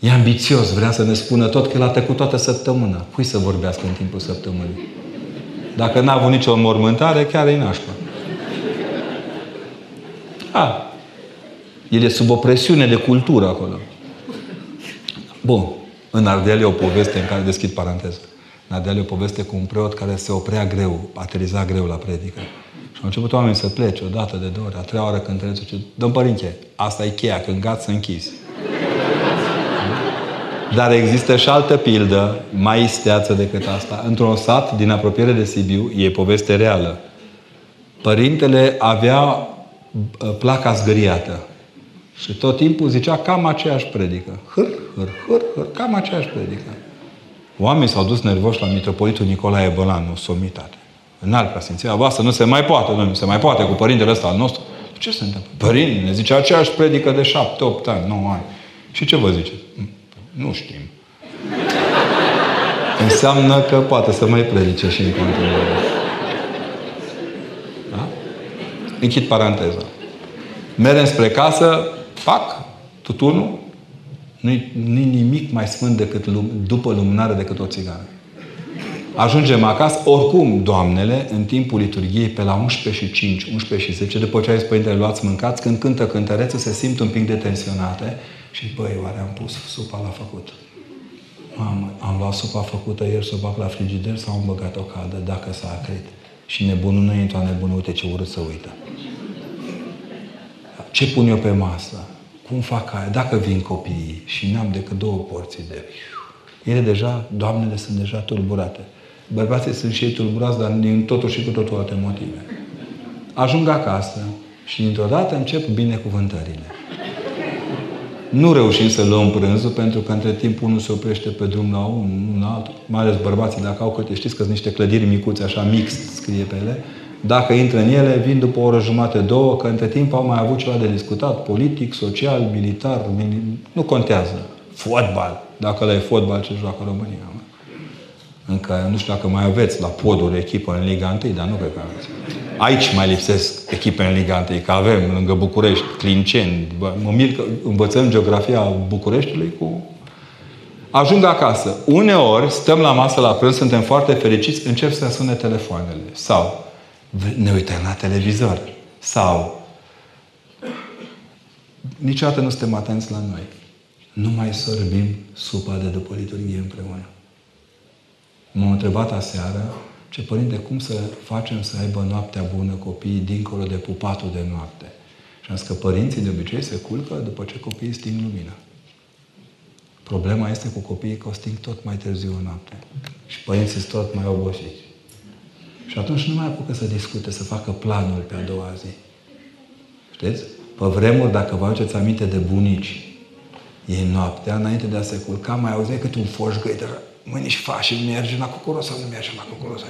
E ambițios, vrea să ne spună tot că l-a trecut toată săptămâna. Cui să vorbească în timpul săptămânii? Dacă n-a avut nicio mormântare, chiar e nașpa. A, el e sub o presiune de cultură acolo. Bun. În Ardeal e o poveste în care deschid paranteză. În Ardeal e o poveste cu un preot care se oprea greu, ateriza greu la predică. Și au început oamenii să plece o dată, de două ori, a treia oară când trebuie să Domn părinte, asta e cheia, când gata să închizi. Dar există și altă pildă, mai isteață decât asta. Într-un sat din apropiere de Sibiu, e poveste reală. Părintele avea uh, placa zgâriată. Și tot timpul zicea cam aceeași predică. Hâr, hâr, hâr, hâr, cam aceeași predică. Oamenii s-au dus nervoși la mitropolitul Nicolae Bălanu, somitate. În alt preasfinția voastră nu se mai poate, nu se mai poate cu părintele ăsta al nostru. Ce se întâmplă? Părinte, ne zice aceeași predică de șapte, opt ani, nouă ani. Și ce vă zice? Nu știm. Înseamnă că poate să mai predice și în continuare. Da? Închid paranteza. Merem spre casă, Fac tutunul, nu-i, nu nimic mai sfânt decât lum, după lumânare decât o țigară. Ajungem acasă, oricum, doamnele, în timpul liturgiei, pe la 11 și 5, 11 și 10, după ce ai zis, Părintele, luați mâncați, când cântă cântăreță, se simt un pic detensionate și, băi, oare am pus supa la făcut? Mamă, am luat supa făcută ieri să o bag la frigider sau am băgat o cadă, dacă s-a acrit. Și nebunul nu intră nebun, uite ce urât să uită. Ce pun eu pe masă? Cum fac aia? Dacă vin copiii și n-am decât două porții de... Ele deja, doamnele sunt deja tulburate. Bărbații sunt și ei tulburați, dar din totul și cu totul alte motive. Ajung acasă și dintr-o dată încep binecuvântările. Nu reușim să luăm prânzul pentru că între timp unul se oprește pe drum la un, un altul. Mai ales bărbații, dacă au câte, știți că sunt niște clădiri micuțe, așa mix, scrie pe ele. Dacă intră în ele, vin după o oră jumate, două, că între timp au mai avut ceva de discutat, politic, social, militar, mini... nu contează. Fotbal. Dacă la e fotbal, ce joacă România. Încă nu știu dacă mai aveți la poduri echipă în Liga 1, dar nu cred că aveți. Aici mai lipsesc echipe în Liga 1, că avem lângă București, Clinceni. Mă mir că învățăm geografia Bucureștiului cu... Ajung acasă. Uneori stăm la masă la prânz, suntem foarte fericiți, încep să sune telefoanele. Sau ne uităm la televizor. Sau niciodată nu suntem atenți la noi. Nu mai sorbim supa de după liturghie împreună. M-am întrebat aseară, ce părinte, cum să facem să aibă noaptea bună copiii dincolo de pupatul de noapte? Și am zis că părinții de obicei se culcă după ce copiii sting lumina. Problema este cu copiii că o sting tot mai târziu în noapte. Și părinții sunt tot mai obosiți. Și atunci nu mai apucă să discute, să facă planul pe a doua zi. Știți? Pe vremuri, dacă vă aduceți aminte de bunici, ei noaptea, înainte de a se culca, mai auzeai câte un foș găită mâine și faci și merge la cucuros sau nu merge la cucuros.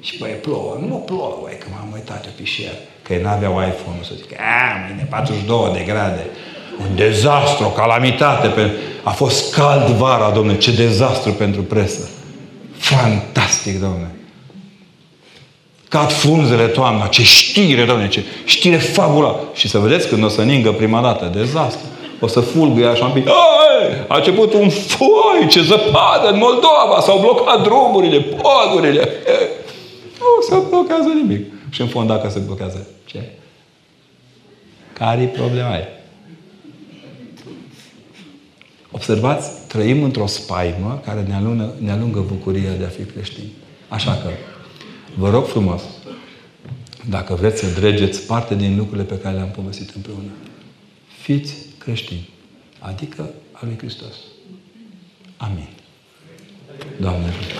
Și băi, plouă. Nu plouă, băi, că m-am uitat pe pișier. Că ei n-aveau iPhone-ul să zic, a, mâine 42 de grade. Un dezastru, o calamitate. Pe... A fost cald vara, domne, ce dezastru pentru presă. Fantastic, domne. Cad frunzele toamna, ce știre, domne, ce știre fabula. Și să vedeți când o să ningă prima dată, dezastru o să fulgăie așa un pic. A început un foi, ce zăpadă în Moldova, s-au blocat drumurile, podurile. Nu se blochează nimic. Și în fond, dacă se blochează, ce? Care-i problema aia? Observați, trăim într-o spaimă care ne alungă, ne alungă bucuria de a fi creștini. Așa că, vă rog frumos, dacă vreți să dregeți parte din lucrurile pe care le-am povestit împreună, fiți creștini, adică a lui Hristos. Amin. Doamne ajută!